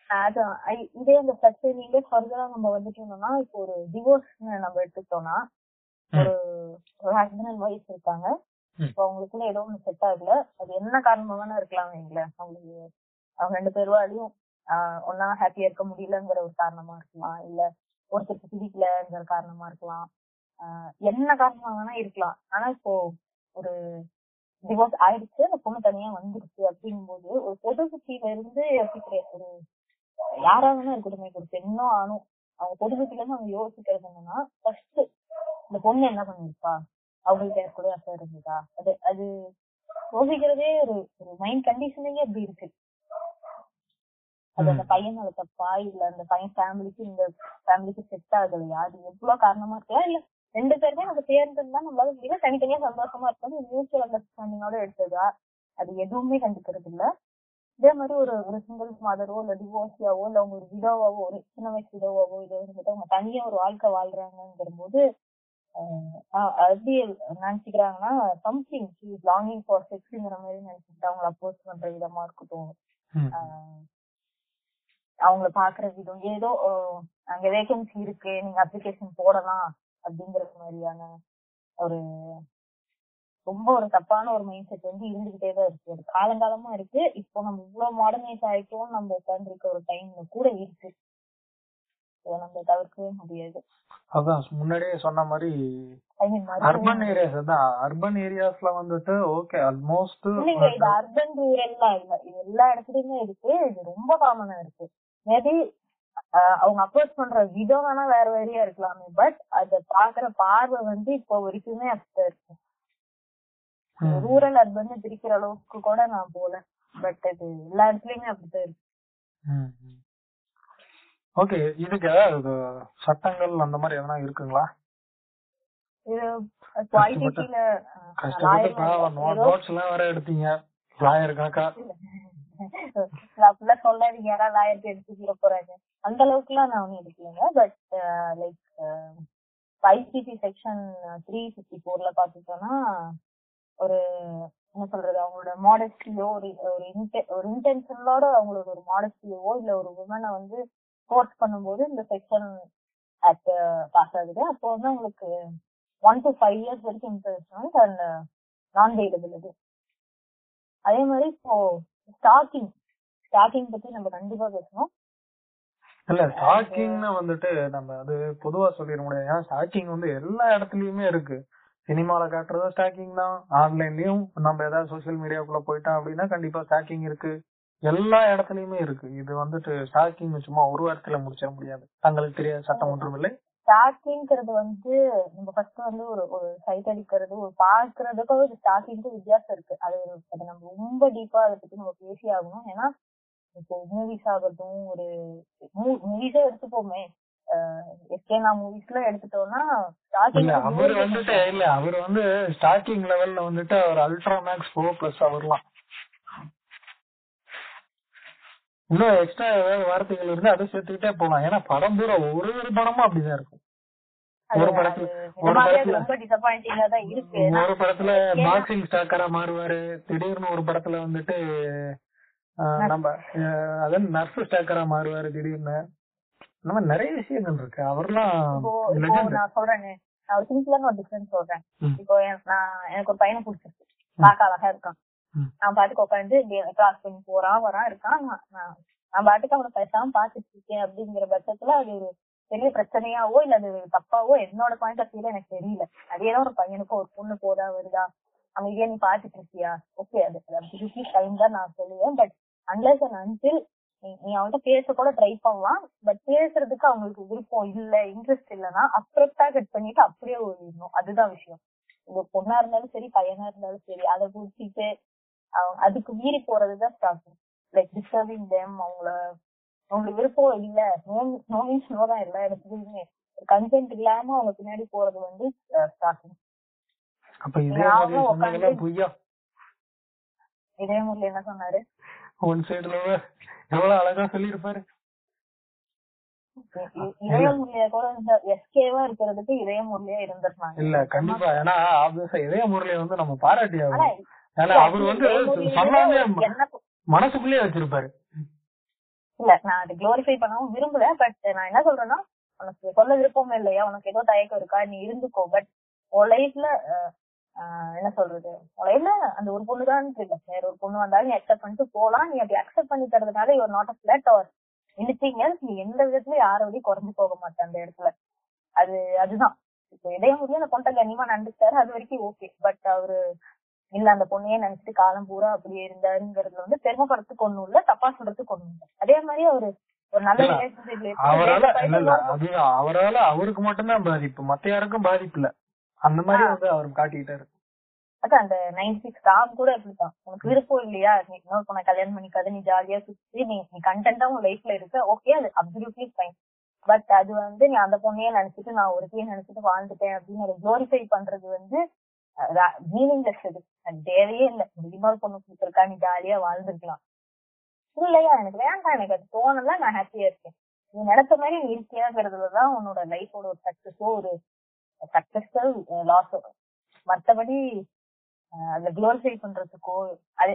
ஆஹ் அது ஐ- இதே இந்த பிரச்சனையிலே ஃபர்தரா நம்ம வந்துட்டு இருந்தோம்னா இப்போ ஒரு டிவோர்ஸ் நம்ம எடுத்துக்கிட்டோம்னா ஒரு ஹஸ்பண்ட் அண்ட் ஒய்ஃப் இருக்காங்க. இப்போ அவங்களுக்குள்ள ஏதோ ஒண்ணு செட் ஆகல. அது என்ன காரணமா வேணா இருக்கலாம் வைங்களேன் அவங்களுக்கு அவங்க ரெண்டு பேருவாலையும் ஆஹ் ஒன்னா ஹாப்பியா இருக்க முடியலங்கிற ஒரு காரணமா இருக்கலாம். இல்ல ஒருத்தருக்கு பிடிக்கலங்கிற காரணமா இருக்கலாம். ஆஹ் என்ன காரணமா வேணா இருக்கலாம். ஆனா இப்போ ஒரு டிவோர்ஸ் ஆயிடுச்சு. அந்த பொண்ணு தனியா வந்துருச்சு அப்படிங்கும்போது ஒரு பொது சுத்தியில இருந்து யோசிக்கிற ஒரு யாராவது இருக்கட்டும் ஒரு பெண்ணோ ஆணும் அவங்க பொது சுத்தில இருந்து அவங்க யோசிக்கிறது என்னன்னா ஃபர்ஸ்ட் இந்த பொண்ணு என்ன பண்ணிருப்பா? அவங்களுக்கு எனக்கு கூட அஃபேர் இருந்ததா அது அது யோசிக்கிறதே ஒரு ஒரு மைண்ட் கண்டிஷனிங்கே அப்படி இருக்கு. அது அந்த பையனோட தப்பா? இல்ல அந்த பையன் ஃபேமிலிக்கு இந்த ஃபேமிலிக்கு செட் ஆகலையா? அது எவ்வளவு காரணமா இருக்கலாம் இல்ல ரெண்டு பேருமே நம்ம சேர்ந்து இருந்தா நம்மளால முடியல தனித்தனியா சந்தோஷமா இருக்கணும் மியூச்சுவல் அண்டர்ஸ்டாண்டிங்கோட எடுத்ததா? அது எதுவுமே கண்டுக்கிறது இல்ல. இதே மாதிரி ஒரு ஒரு சிங்கிள் மதரோ இல்ல டிவோர்ஸியாவோ இல்ல அவங்க ஒரு விடோவாவோ ஒரு சின்ன வயசு விடோவாவோ இதோ இருந்துட்டு அவங்க தனியா ஒரு வாழ்க்கை வாழ்றாங்கிற போது எப்படி நினைச்சுக்கிறாங்கன்னா சம்திங் லாங்கிங் ஃபார் செக்ஸ்ங்கிற மாதிரி நினைச்சுட்டு அவங்களை அப்போஸ் பண்ற விதமா இருக்கட்டும். அவங்கள பாக்குற விதம். ஏதோ அங்க வேகன்சி இருக்கு நீங்க அப்ளிகேஷன் போடலாம் அப்படிங்கிற மாதிரியான ஒரு ரொம்ப ஒரு தப்பான ஒரு மைண்ட் செட் வந்து இருந்துகிட்டே தான் இருக்கு. அது காலங்காலமா இருக்கு. இப்போ நம்ம இவ்வளவு மாடர்னைஸ் ஆயிட்டோம் நம்ம உட்கார்ந்து இருக்க ஒரு டைம்ல கூட இருக்கு. நம்ம தவிர்க்கவே முடியாது. அதான் முன்னாடியே சொன்ன மாதிரி அர்பன் ஏரியாஸ் தான் அர்பன் ஏரியாஸ்ல வந்துட்டு ஓகே ஆல்மோஸ்ட் இல்லைங்க இது அர்பன் ரூரல்லாம் இல்ல. இது எல்லா இடத்துலயுமே இருக்கு. இது ரொம்ப காமனா இருக்கு. மேபி அவங்க அப்ரோச் பண்ற விதம் வேணா வேற வேறையா இருக்கலாமே பட் அத பாக்குற பார்வை வந்து இப்போ வரைக்குமே அப்படிதான் இருக்கு. ரூரல் அர்பன் பிரிக்கிற அளவுக்கு கூட நான் போல. பட் இது எல்லா இடத்துலயுமே அப்படிதான் இருக்கு. ஓகே இதுக்கு சட்டங்கள் அந்த மாதிரி எதனா இருக்குங்களா? நோட்ஸ் எல்லாம் வேற எடுத்தீங்க. லாயர் கணக்கா? அப்படிலாம் சொல்லாதீங்க. யாரா லாயருக்கு எடுத்துக்கிற போறாங்க. அந்த அளவுக்கு எல்லாம் நான் ஒன்னும் எடுக்கலைங்க. But like ICC section three fifty ஃபோர்ல பாத்துட்டோம்னா ஒரு என்ன சொல்றது அவங்களோட மாடஸ்டியோ ஒரு ஒரு ஒரு இன்டென்ஷனோட அவங்களோட ஒரு மாடஸ்டியோ இல்ல ஒரு உமனை வந்து கோர்ஸ் பண்ணும்போது இந்த செக்ஷன் ஆக்ட் பாஸ் ஆகுது. அப்போ வந்து உங்களுக்கு ஒன் டு ஃபைவ் இயர்ஸ் வரைக்கும் இன்ட்ரெஸ்ட் அண்ட் நான் பெயிலபிள் இது. அதே மாதிரி இப்போ ஸ்டாக்கிங் ஸ்டாக்கிங் பத்தி நம்ம கண்டிப்பா பேசணும். இல்ல ஸ்டாக்கிங்னா வந்துட்டு நம்ம அது பொதுவா சொல்லிட முடியாது. ஏன்னா ஸ்டாக்கிங் வந்து எல்லா இடத்துலயுமே இருக்கு. சினிமால காட்டுறதும் ஸ்டாக்கிங் தான். ஆன்லைன்லயும் நம்ம ஏதாவது சோசியல் மீடியாக்குள்ள போயிட்டோம் அப்படின்னா கண்டிப்பா ஸ்டாக்கிங் இருக்கு. எல்லா இடத்துலயுமே இருக்கு. இது வந்துட்டு ஸ்டாக்கிங் சும்மா ஒரு வாரத்துல முடிச்சிட முடியாது. தங்களுக்கு தெரியாத சட்டம் ஒன்றும் இல்லை. ஸ்டாக்கிங்கிறது வந்து நம்ம ஃபர்ஸ்ட் வந்து ஒரு ஒரு சைட் அடிக்கிறது ஒரு பாக்குறதுக்கும் ஒரு ஸ்டாக்கிங்க்கு வித்தியாசம் இருக்கு. அது அது நம்ம ரொம்ப டீப்பா அதை பத்தி நம்ம பேசி ஆகணும் ஏன்னா இப்போ மூவிஸ் ஆகட்டும் ஒரு மூவிஸே எடுத்துப்போமே. எஸ்கேனா மூவிஸ்ல எடுத்துட்டோம்னா அவர் வந்துட்டு இல்ல அவர் வந்து ஸ்டார்டிங் லெவல்ல வந்துட்டு அவர் அல்ட்ரா மேக்ஸ் ஃபோர் பிளஸ் அவர்லாம் இன்னும் எக்ஸ்ட்ரா ஏதாவது வார்த்தைகள் இருந்து அதை சேர்த்துக்கிட்டே போகலாம் ஏன்னா படம் பூரா ஒரு ஒரு படமும் அப்படிதான் இருக்கும். ஒரு படத்துல ஒரு படத்துல ஒரு படத்துல பாக்ஸிங் ஸ்டாக்கரா மாறுவாரு. திடீர்னு ஒரு படத்துல வந்துட்டு நம்ம அதாவது நர்ஸ் ஸ்டாக்கரா மாறுவாரு திடீர்னு. மாதிரி நிறைய விஷயங்கள் இருக்கு. அவர்லாம் நான் சொல்றேன். நான் ஒரு சிம்பிளான ஒரு டிஃபரன்ஸ் சொல்றேன். இப்போ நான் எனக்கு ஒரு பையனை பிடிச்சிருக்கு. பார்க்க அழகா இருக்கான். நான் பாட்டுக்கு உட்காந்து கிராஸ் பண்ணி போறான் வரான் இருக்கான் நான் பாட்டுக்கு அவனை பேசாம பாத்துட்டு இருக்கேன் அப்படிங்கிற பட்சத்துல அது ஒரு பெரிய பிரச்சனையாவோ இல்ல அது தப்பாவோ என்னோட பாயிண்ட் ஆஃப் வியூல எனக்கு தெரியல. அதேதான் ஒரு பையனுக்கும் ஒரு பொண்ணு போதா வருதா? அமைதியா நீ பாத்துட்டு இருக்கியா? ஓகே அது டைம் தான் நான் சொல்லுவேன். பட் அன்லஸ் அண்ட் அன்டில் நீ அவன்கிட்ட பேச கூட ட்ரை பண்ணலாம். பட் பேசுறதுக்கு அவங்களுக்கு விருப்பம் இல்ல இன்ட்ரெஸ்ட் இல்லைன்னா அப்ரப்டா கட் பண்ணிட்டு அப்படியே ஓடிடணும். அதுதான் விஷயம். இது பொண்ணா இருந்தாலும் சரி பையனா இருந்தாலும் சரி அதை புடிச்சிட்டு அதுக்கு மீறி போறதுதான் ஸ்டார்டிங் லைக் டிஸ்டர்பிங் தேம் அவங்கள அவங்களுக்கு விருப்பம் இல்ல. நோ நோ மீன்ஸ் நோ தான் எல்லா இடத்துலயுமே. கன்சென்ட் இல்லாம அவங்க பின்னாடி போறது வந்து அப்ப இதே பொய்யா இதே முறையில என்ன சொன்னாரு? ஒன் சைடுல எவ்வளவு அழகா சொல்லிருப்பாரு இதய முறையா கூட இந்த எஸ்கேவா இருக்கிறதுக்கு இதய முறையா இருந்திருந்தாங்க. இல்ல கண்டிப்பா. ஏன்னா ஆப்வியஸா இதய முறையை வந்து நம்ம பாராட்டி அவர் வந்து சொல்லாமே மனசுக்குள்ளேயே வச்சிருப்பாரு. இல்ல நான் அது குளோரிஃபை பண்ணவும் விரும்பல பட் நான் என்ன சொல்றேன்னா உனக்கு சொல்ல விருப்பம் இல்லையா? உனக்கு ஏதோ தயக்கம் இருக்கா? நீ இருந்துக்கோ பட் உன் லைஃப்ல என்ன சொல்றது? உன் லைஃப்ல அந்த ஒரு பொண்ணு தான் இல்ல. வேற ஒரு பொண்ணு வந்தாலும் நீ அக்செப்ட் பண்ணிட்டு போலாம். நீ அப்படி அக்செப்ட் பண்ணி தரதுனால இவர் not a blood or anything else நீ எந்த விதத்துலயும் யாரோடையும் குறைஞ்சு போக மாட்டேன் அந்த இடத்துல. அது அதுதான். இப்போ இடையம் முடியும் அந்த பொண்ணை கண்ணியமா நடந்துட்டாரு அது வரைக்கும் ஓகே பட் அவரு இல்ல அந்த பொண்ணையே நினைச்சிட்டு காலம் பூரா அப்படியே இருந்தாருங்கிறதுல வந்து பெருமைப்படுறதுக்கு ஒண்ணும் இல்ல தப்பா சொல்றதுக்கு ஒண்ணும் இல்ல. அதே மாதிரி அவரு ஒரு நல்ல அவரால அவருக்கு மட்டும்தான் பாதிப்பு. மத்த யாருக்கும் பாதிப்பு இல்ல. அந்த மாதிரி வந்து அவர் காட்டிக்கிட்டாரு. அதான் அந்த நைன்டி சிக்ஸ் கூட அப்படித்தான். உனக்கு விருப்பம் இல்லையா? நீ இன்னொரு பொண்ணை கல்யாணம் பண்ணிக்காத நீ ஜாலியா சுத்தி நீ நீ கண்டென்ட்டா உன் லைஃப்ல இருக்க. ஓகே அது அப்சல்யூட்லி ஃபைன் பட் அது வந்து நீ அந்த பொண்ணையே நினைச்சிட்டு நான் ஒருத்தையே நினைச்சிட்டு வாழ்ந்துட்டேன் அப்படின்னு ஒரு குளோரிஃபை பண்றது வந்து மீனிங்லெஸ் இது தேவையே இல்லை. முடியுமா பொண்ணு கொடுத்துருக்கா நீ ஜாலியா வாழ்ந்துருக்கலாம். இல்லையா? எனக்கு வேண்டாம். எனக்கு அது தோணல. நான் ஹாப்பியா இருக்கேன். நீ நினைச்ச மாதிரி நீ இருக்கியாங்கிறதுலதான் உன்னோட லைஃபோட ஒரு சக்சஸோ ஒரு சக்சஸ்ஃபுல் லாஸ் மத்தபடி அஹ் அதுல குளோரிஃபை பண்றதுக்கோ அது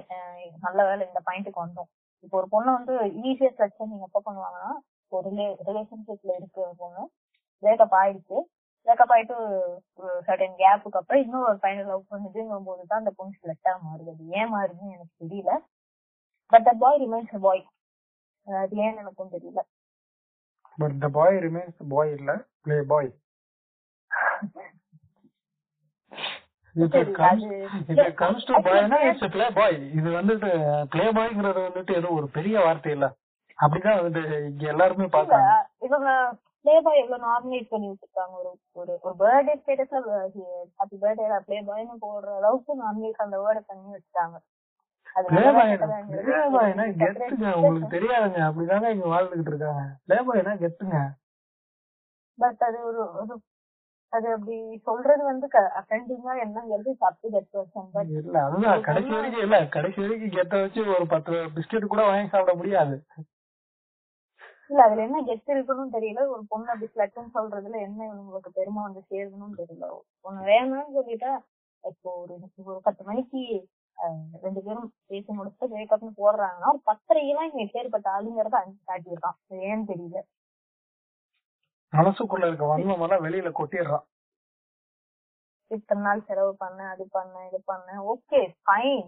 நல்ல வேலை இந்த பாயிண்ட்டுக்கு வந்தோம். இப்போ ஒரு பொண்ணு வந்து ஈஸியா வச்சு நீங்க எப்ப பண்ணுவாங்கன்னா ஒரு ரிலேஷன்ஷிப்ல இருக்கிற பொண்ணு பிரேக்கப் ஆயிடுச்சு. பிரேக்கப் ஆயிட்டு ஒரு சர்டன் கேப்புக்கு அப்புறம் இன்னும் ஒரு பையனை லவ் பண்ணுதுங்கும் போது தான் அந்த பொண்ணு செலக்டா மாறுது. அது ஏன் மாறுதுன்னு எனக்கு தெரியல. பட் த பாய் ரிமைன்ஸ் பாய் அது ஏன்னு எனக்கும் தெரியல. But the bye remains boy இல்ல play boy a play boy இது வந்துட்டு பிளே பாய்ங்கிறது வந்துட்டு ஏதோ ஒரு பெரிய வார்த்தை இல்ல. அப்படிதான் வந்துட்டு இங்க எல்லாருமே பாக்குறாங்க பிளே பாய் எவ்வளவு நார்மலைஸ் பண்ணி வச்சிருக்காங்க ஒரு ஒரு ஒரு பர்த்டே ஸ்டேட்டஸ்ல ஹாப்பி பர்த்டே பிளே பாய்னு போடுற அளவுக்கு நார்மலைஸ் அந்த வேர்டை பண்ணி வச்சிட்டாங்க. உங்களுக்கு. தெரியாதுங்க. அப்படிதாங்க இங்க வாழ்ந்துகிட்டு இருக்காங்க. கெத்துங்க. பட் அது ஒரு ஒரு அது அப்படி சொல்றது வந்து அஃபெண்டிங்கா என்னங்கிறது தப்பு தட் பர்சன் பட் இல்ல அதுதான். கடைசி வரைக்கும் இல்ல. கடைசி வரைக்கும் கெத்த வச்சு ஒரு பத்து பிஸ்கெட் கூட வாங்கி சாப்பிட முடியாது. இல்ல அதுல என்ன கெஸ்ட் இருக்கணும்னு தெரியல. ஒரு பொண்ணு அப்படி ஸ்லட்டுன்னு சொல்றதுல என்ன உங்களுக்கு பெருமை வந்து சேருதுன்னு தெரியல. ஒண்ணு வேணும்னு சொல்லிட்டா இப்போ ஒரு ஒரு பத்து மணிக்கு ரெண்டு பேரும் பேசி முடிச்சுட்டு பிரேக்கப்னு போடுறாங்கன்னா ஒரு பத்தரைக்கெல்லாம் இங்க எப்பேற்பட்ட ஆளுங்கிறத அஞ்சு காட்டியிருக்கான். ஏன்னு தெரியல. மனசுக்குள்ள இருக்க வன்மம் எல்லாம் வெளியில கொட்டிடுறான். இத்தனை நாள் செலவு பண்ண அது பண்ண இது பண்ண. ஓகே ஃபைன்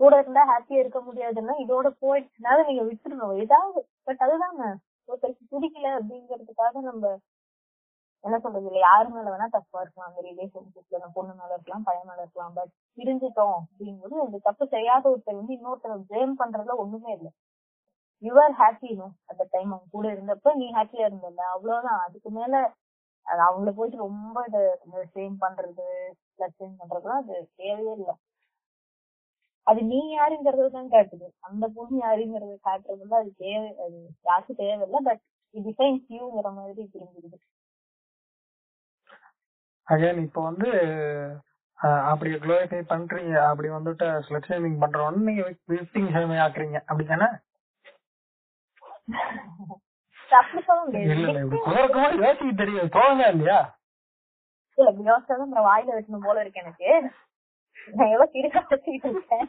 கூட இருந்தா ஹாப்பியா இருக்க முடியாதுன்னா இதோட போயிடுச்சுனால நீங்க விட்டுருணும் ஏதாவது பட் அதுதாங்க. ஒருத்தருக்கு பிடிக்கல அப்படிங்கறதுக்காக நம்ம என்ன சொல்றது? இல்ல யாரு மேல வேணா தப்பா இருக்கலாம். அந்த ரிலேஷன்ஷிப்ல நம்ம பொண்ணு மேல இருக்கலாம் பையன் மேல இருக்கலாம். பட் பிரிஞ்சுட்டோம் அப்படிங்கும்போது அந்த தப்பு செய்யாத ஒருத்தர் வந்து இன்னொருத்தர் பிளேம் பண்றதுல ஒண்ணுமே இல்லை. யூ ஆர் ஹாப்பி நோ அந்த டைம் அவங்க கூட இருந்தப்ப நீ ஹாப்பியா இருந்தல அவ்வளவுதான். அதுக்கு மேல அது அவங்கள போயிட்டு ரொம்ப சேம் பண்றது சேம் பண்றதுலாம் அது தேவையே இல்லை. அது நீ யாருங்கிறது தான் காட்டுது அந்த பொண்ணு யாருங்கிறது காட்டுறதுல அது தேவை அது யாருக்கும் தேவையில்லை பட் இது டிஃபைன்ஸ் யூங்கிற மாதிரி தெரிஞ்சிருது அகைன் இப்ப வந்து அப்படி குளோரிஃபை பண்றீங்க அப்படி வந்துட்டு ஸ்லட் ஷேமிங் பண்றோம்னு நீங்க விக்டிங் ஷேமிங் ஆக்குறீங்க அப்படி சொல்ல இல்ல இல்ல இப்படி குதர்க்கமா யோசிக்க தெரியும் தோணுதா இல்லையா? இல்ல யோசிச்சாதான் வாயில வெட்டணும் போல இருக்கு எனக்கு. நான் எவ்வளவு வச்சுக்கிட்டு இருக்கேன்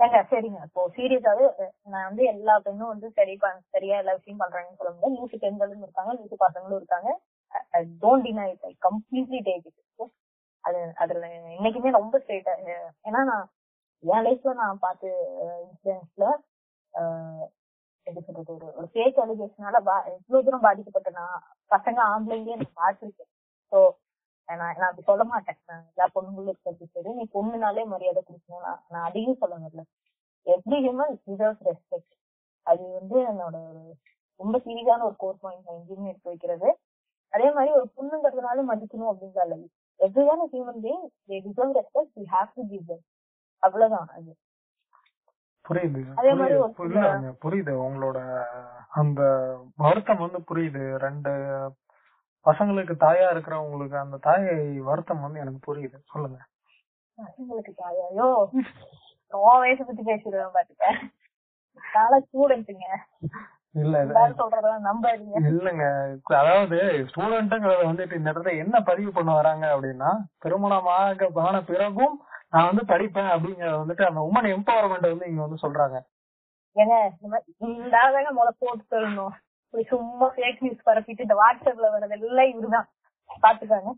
ஏங்க சரிங்க. இப்போ சீரியஸாவே நான் வந்து எல்லா பெண்ணும் வந்து சரி சரியா எல்லா விஷயம் பண்றாங்கன்னு சொல்ல முடியாது லூசு பெண்களும் இருக்காங்க லூசு பசங்களும் இருக்காங்க. Don't deny it I completely take it அது அதுல இன்னைக்குமே ரொம்ப ஸ்ட்ரெயிட்டா ஏன்னா நான் என் லைஃப்ல நான் பார்த்து இன்சிடென்ட்ஸ்ல எப்படி சொல்றது ஒரு ஒரு ஃபேக் அலிகேஷனால இவ்வளவு தூரம் பாதிக்கப்பட்ட நான் பசங்க ஆம்பளைங்களே நான் பார்த்திருக்கேன். ஸோ நான் நான் அப்படி சொல்ல மாட்டேன். எல்லா பொண்ணுங்களும் இருக்கிறது சரி நீ பொண்ணுனாலே மரியாதை கொடுக்கணும். நான் நான் அதையும் சொல்ல வரல. எவ்ரி ஹியூமன் டிசர்வ்ஸ் ரெஸ்பெக்ட் அது வந்து என்னோட ஒரு ரொம்ப சீரியஸான ஒரு கோர் பாயிண்ட் நான் எங்கேயுமே எடுத்து வைக்கிறது. அதே மாதிரி ஒரு பொண்ணுங்கிறதுனால மதிக்கணும் அப்படிங்கிற every one human being they deserve respect you have to give them அவ்வளவுதான் அது. புரியுது. அதே புரியுது. உங்களோட அந்த வருத்தம் வந்து புரியுது. ரெண்டு பசங்களுக்கு தாயா இருக்கிறவங்களுக்கு அந்த தாய் வருத்தம் வந்து எனக்கு புரியுது. சொல்லுங்க. பசங்களுக்கு தாயாயோ? உன் வயசை பத்தி பேசிடுவேன் பாத்துக்க. நாளை ஸ்டூடெண்ட்டுங்க இல்ல இல்லங்க. அதாவது ஸ்டூடெண்ட்ங்கிறத வந்துட்டு இந்த இடத்துல என்ன பதிவு பண்ண வராங்க அப்படின்னா திருமணமாக ஆன பிறகும் நான் வந்து படிப்பேன் அப்படிங்கறத வந்துட்டு அந்த உமன் எம்பவர்மெண்ட் வந்து இங்க வந்து சொல்றாங்க. ஏங்க போட்டு சொல்லணும் இப்படி சும்மா ஃபேக் நியூஸ் பரப்பிட்டு இந்த வாட்ஸ்அப்ல வர்றது எல்லாம் இவருதான். பாத்துக்காங்க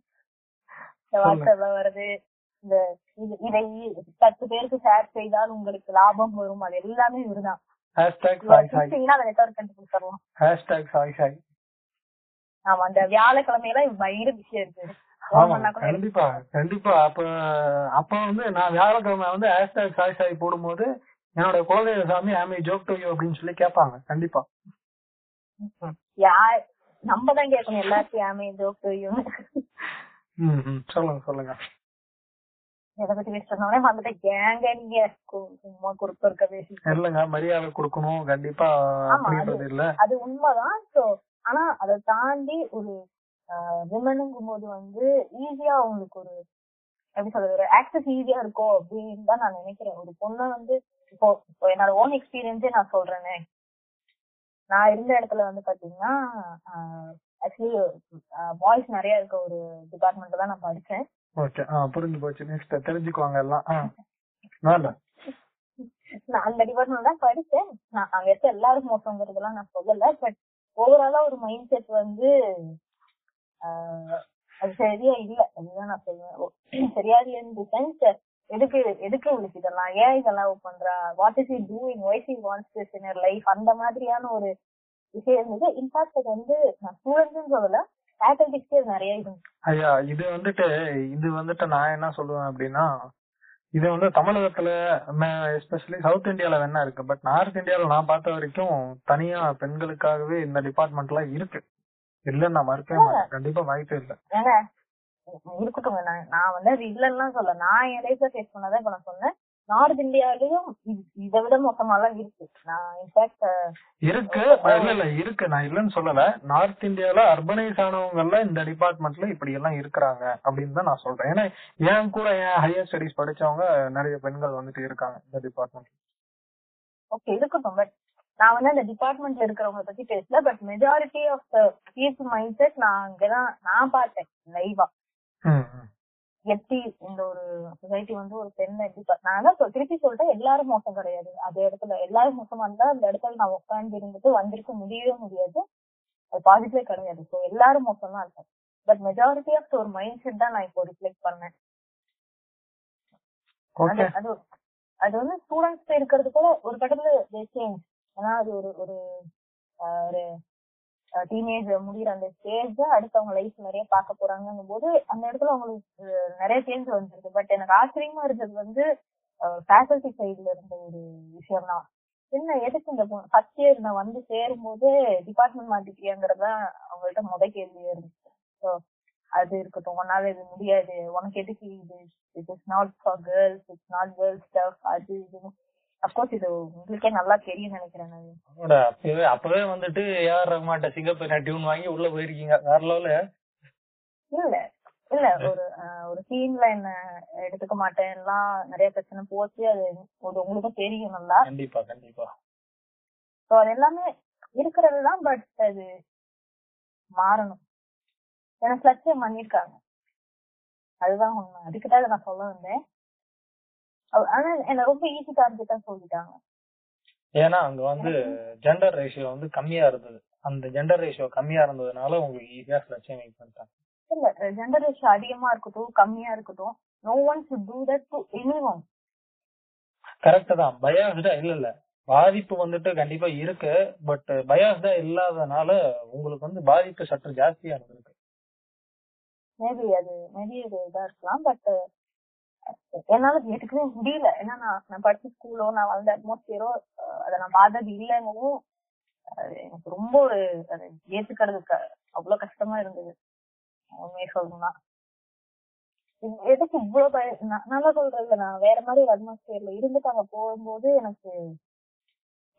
இந்த வாட்ஸ்அப்ல வர்றது இந்த இது- பத்து பேருக்கு ஷேர் செய்தால் உங்களுக்கு லாபம் வரும். அது எல்லாமே இவருதான். ஆமா அந்த வியாழக்கிழமையில பயங்கர விஷயம் இருக்கு. கண்டிப்பா கண்டிப்பா. அப்ப அப்ப வந்து நான் வியாழக்கிழமை வந்து ஹேஷ்டாக் சாய் சாய் போடும்போது என்னோட குலதெய்வ சாமி ஆமி ஜோக் டு யூ அப்படின்னு சொல்லி கேட்பாங்க. கண்டிப்பா. யார் நம்ம தான் கேட்கணும். எல்லாத்தையும் ஆமே ஜோக் ம், ம். சொல்லுங்க சொல்லுங்க. எதை பத்தி பேசுறதுனாலே வந்துட்டு ஏங்க நீங்க? சும்மா குறுக்க இருக்க பேசி இல்லங்க மரியாதை கொடுக்கணும். கண்டிப்பா அது உண்மைதான். சோ ஆனா அதை தாண்டி ஒரு விமனுங்கும் போது வந்து ஈஸியா அவங்களுக்கு ஒரு எப்படி சொல்றது ஒரு ஆக்சஸ் ஈஸியா இருக்கும் அப்படின்னு தான் நான் நினைக்கிறேன். ஒரு பொண்ணு வந்து இப்போ இப்போ என்னோட ஓன் எக்ஸ்பீரியன்ஸே நான் சொல்றேனே. நான் இருந்த இடத்துல வந்து பாத்தீங்கன்னா ஆக்சுவலி பாய்ஸ் நிறைய இருக்க ஒரு டிபார்ட்மெண்ட் தான் நான் படிச்சேன். ஓகே புரிஞ்சு போச்சு. நெக்ஸ்ட் தெரிஞ்சுக்குவாங்க எல்லாம். நான் அந்த டிபார்ட்மெண்ட் தான் படிச்சேன். நான் அங்க இருக்க எல்லாரும் மோசங்கிறதெல்லாம் நான் சொல்லல. பட் ஓவராலா ஒரு மைண்ட் செட் வந்து அது சரியா இல்ல. அதுதான் நான் சொல்லுவேன். சரியா இல்ல சென்ஸ் எதுக்கு எதுக்கு உங்களுக்கு இதெல்லாம்? ஏன் இதெல்லாம் பண்றா? What is he doing why's he wants this in life அந்த மாதிரியான ஒரு விஷயம் இருந்தது இன்ஃபேக்ட் அது வந்து நான் ஸ்டூடெண்ட்ஸ் சொல்லல. நிறைய ஐயா இது வந்துட்டு இது வந்துட்டு நான் என்ன சொல்லுவேன் அப்படின்னா இது வந்து தமிழகத்துல எஸ்பெஷலி சவுத் இந்தியால வேணா இருக்கு. பட் நார்த் இந்தியால நான் பார்த்த வரைக்கும் தனியா பெண்களுக்காகவே இந்த டிபார்ட்மெண்ட்லாம் இருக்கு. இல்லன்னு நான் மறுக்கவே கண்டிப்பா வாய்ப்பே இல்ல. இருக்கட்டும் நான் வந்து அது இல்லைன்னா சொல்ல நான் என் லைஃப்ல ஃபேஸ் பண்ணதான் இப்ப நான் சொன்னேன். நார்த் இந்தியாலயும் இது- விட மோசமாலாம் இருக்கு. நான் இன்ஃபேக்ட் இருக்கு. இல்ல இல்ல இருக்கு. நான் இல்லன்னு சொல்லல. நார்த் இந்தியால அர்பனைஸ் ஆனவங்க எல்லாம் இந்த டிபார்ட்மெண்ட்ல இப்படி எல்லாம் இருக்கிறாங்க அப்படின்னு தான் நான் சொல்றேன். ஏன்னா என் கூட என் ஹையர் ஸ்டடிஸ் படிச்சவங்க நிறைய பெண்கள் வந்துட்டு இருக்காங்க இந்த டிபார்ட்மெண்ட் ஓகே இருக்கட்டும். பட் நான் வந்து அந்த டிபார்ட்மெண்ட்ல இருக்கிறவங்க பத்தி பேசல. But majority of people mindset நான் அங்கதான் நான் பார்த்தேன் லைவா எப்படி இந்த ஒரு சொசைட்டி வந்து ஒரு பெண்ணை எப்படி நான் திருப்பி சொல்லிட்டேன் எல்லாரும் மோசம் கிடையாது. அந்த இடத்துல எல்லாரும் மோசமா இருந்தா அந்த இடத்துல நான் உட்கார்ந்து இருந்துட்டு வந்திருக்க முடியவே முடியாது. அது பாசிட்டிவே கிடையாது. ஸோ எல்லாரும் மோசம் தான் இருக்காங்க பட் மெஜாரிட்டி ஆஃப் ஒரு மைண்ட் செட் தான் நான் இப்போ ரிஃப்ளெக்ட் பண்ணேன். அது அது அது வந்து ஸ்டூடெண்ட்ஸ் இருக்கிறது கூட ஒரு கட்டத்துல சேஞ்ச் ஏன்னா அது ஒரு ஒரு டீனேஜ் முடிகிற அந்த ஸ்டேஜ் அடுத்து அவங்க லைஃப் நிறைய பார்க்க போறாங்கங்கும் போது அந்த இடத்துல அவங்களுக்கு நிறைய சேஞ்ச் வந்துருக்கு பட் எனக்கு ஆச்சரியமா இருந்தது வந்து ஃபேக்கல்டி சைடுல இருந்த ஒரு விஷயம் தான் என்ன எதுக்கு இந்த ஃபர்ஸ்ட் இயர் நான் வந்து சேரும் போது டிபார்ட்மெண்ட் மாத்திக்கிறியாங்கிறது தான் அவங்கள்ட்ட முத கேள்வியே இருந்துச்சு. ஸோ அது இருக்கட்டும். உன்னால இது முடியாது. உனக்கு எதுக்கு இது? It is not for girls it's not girls stuff அது இதுன்னு அப்கோர்ஸ் இது உங்களுக்கே நல்லா தெரியும் நினைக்கிறேன் அப்பவே அப்பவே வந்துட்டு ஏஆர் ரஹ்மான்ட்ட சிங்கப்பூர் டியூன் வாங்கி உள்ள போயிருக்கீங்க? வேற லெவல இல்ல இல்ல ஒரு ஒரு சீன்ல என்ன எடுத்துக்க மாட்டேன்லாம் நிறைய பிரச்சனை போச்சு அது ஒரு உங்களுக்கும் தெரியும் நல்லா. கண்டிப்பா கண்டிப்பா. சோ அது எல்லாமே இருக்கிறது தான் பட் அது மாறணும். எனக்கு லட்சியம் பண்ணிருக்காங்க அதுதான் உண்மை. அதுக்கு தான் நான் சொல்ல வந்தேன். ஆனா என்ன ரொம்ப ஈஸி டார்கெட்டா சொல்லிட்டாங்க. ஏன்னா அங்க வந்து ஜெண்டர் ரேஷியோ வந்து கம்மியா இருந்தது. அந்த ஜெண்டர் ரேஷியோ கம்மியா இருந்ததுனால உங்களுக்கு ஈஸியா லட்சியம் மேக் பண்ணிட்டாங்க. இல்ல ஜெனரேஷன் அதிகமா இருக்கட்டும் கம்மியா இருக்கட்டும் no one should do that to anyone. Correct தான். பயாஸ்டா இல்ல இல்ல. பாதிப்பு வந்துட்டு கண்டிப்பா இருக்கு. பட் பயாஸ்டா இல்லாதனால உங்களுக்கு வந்து பாதிப்பு சற்று ஜாஸ்தியா இருந்திருக்கு. மேபி அது மேபி அது இதா இருக்கலாம். பட் என்னால ஏத்துக்கவே முடியல. ஏன்னா நான் நான் படிச்ச ஸ்கூலோ நான் வளர்ந்த அட்மாஸ்பியரோ அதை நான் பார்த்தது இல்லைங்கவும் அது எனக்கு ரொம்ப ஒரு அதை ஏத்துக்கிறதுக்கு அவ்வளவு கஷ்டமா இருந்தது. உண்மையை சொல்லணும்னா. எதுக்கு இவ்வளவு பய நல்லா சொல்றது நான் வேற மாதிரி ஒரு அட்மாஸ்பியர்ல இருந்துட்டு அங்க போகும்போது எனக்கு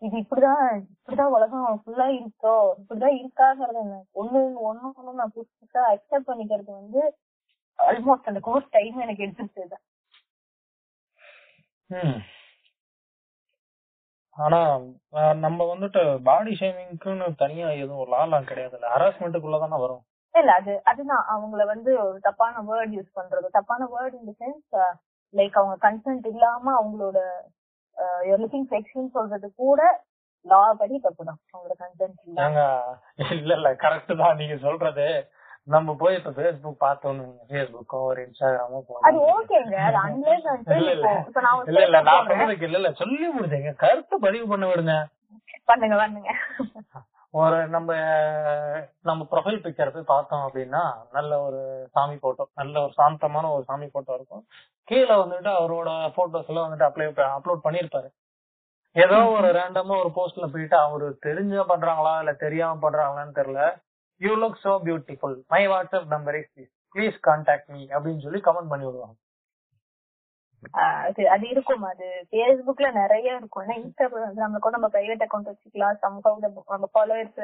இது இப்படிதான் இப்படிதான் உலகம் ஃபுல்லா இருக்கோ இப்படிதான் இருக்காங்கிறது எனக்கு ஒண்ணு ஒண்ணு ஒண்ணு நான் புதுசு புதுசா அக்செப்ட் பண்ணிக்கிறது வந்து ஆல்மோஸ்ட் அந்த கோர்ஸ் டைம் எனக்கு எடுத்துட்டு ம். ஆனா நம்ம வந்துட்டு பாடி ஷேமிங்க்குன்னு தனியா எதுவும் லாலாம் கிடையாதுல்ல. ஹராஸ்மெண்ட்டுக்குள்ளதானே வரும். இல்ல அது அதுதான். அவங்கள வந்து ஒரு தப்பான வேர்ட் யூஸ் பண்றது. தப்பான word in the sense like அவங்க கன்சென்ட் இல்லாம அவங்களோட லுக்கிங் செக்ஷன் சொல்றது கூட லா படி தப்பு தான். அவங்களோட கன்சென்ட் இல்ல இல்ல இல்ல கரெக்ட் தான் நீங்க சொல்றது. நம்ம போய் இப்ப பேஸ்புக் பார்த்தோம் பேஸ்புக்கோ ஒரு இன்ஸ்டாகிராமோ அது ஓகேங்க அது அன்லெஸ் இல்ல இல்ல. நான். சொல்றதுக்கு இல்ல இல்ல. சொல்லி முடிச்சேங்க கருத்து பதிவு பண்ண விடுங்க. பண்ணுங்க பண்ணுங்க. ஒரு நம்ம நம்ம ப்ரொஃபைல் பிக்சர் போய் பார்த்தோம் அப்படின்னா நல்ல ஒரு சாமி போட்டோ நல்ல ஒரு சாந்தமான ஒரு சாமி போட்டோ இருக்கும். கீழே வந்துட்டு அவரோட போட்டோஸ் எல்லாம் வந்துட்டு அப்ளை அப்லோட் பண்ணிருப்பாரு ஏதோ ஒரு ரேண்டமா ஒரு போஸ்ட்ல போயிட்டு அவரு தெரிஞ்ச பண்றாங்களா இல்ல தெரியாம பண்றாங்களான்னு தெரியல. You look so beautiful my WhatsApp number is please contact me அப்படின்னு சொல்லி கமெண்ட் பண்ணி விடுவாங்க. அது அது இருக்கும். அது Facebookல நிறைய இருக்கும். ஏன்னா இன்ஸ்டாகிராம் வந்து நம்ம கூட நம்ம பிரைவேட் அக்கௌண்ட் வச்சுக்கலாம். சம்ஹவ் நம்ம ஃபாலோவர்ஸ்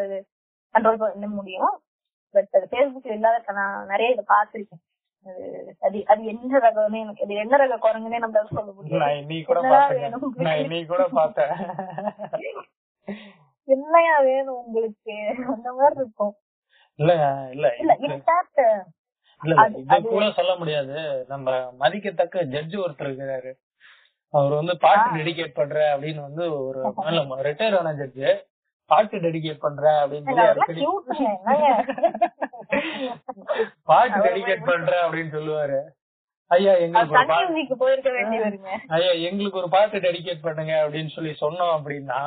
கண்ட்ரோல் பண்ண முடியும். பட் அது Facebookல இல்லாத நான் நிறைய இதை பார்த்திருக்கேன். அது அது என்ன ரகம்னு எனக்கு அது என்ன ரக குரங்குன்னே நம்மளால சொல்ல என்னையா வேணும் உங்களுக்கு? அந்த மாதிரி இருக்கும். இல்ல இல்ல இல்ல இது கூட சொல்ல முடியாது. நம்ம மதிக்கத்தக்க ஜட்ஜ் ஒருத்தர் இருக்கிறாரு. அவர் வந்து பாட்டு. டெடிகேட் பண்ற அப்படின்னு வந்து ஒரு ரிட்டையர் ஆன ஜட்ஜ் பாட்டு டெடிகேட் பண்ற அப்படின்னு சொல்லி? பாட்டு டெடிகேட் பண்ற அப்படின்னு சொல்லுவாரு. ஐயா எங்களுக்கு ஐயா எங்களுக்கு ஒரு பாட்டு டெடிகேட் பண்ணுங்க அப்படின்னு சொல்லி சொன்னோம் அப்படின்னா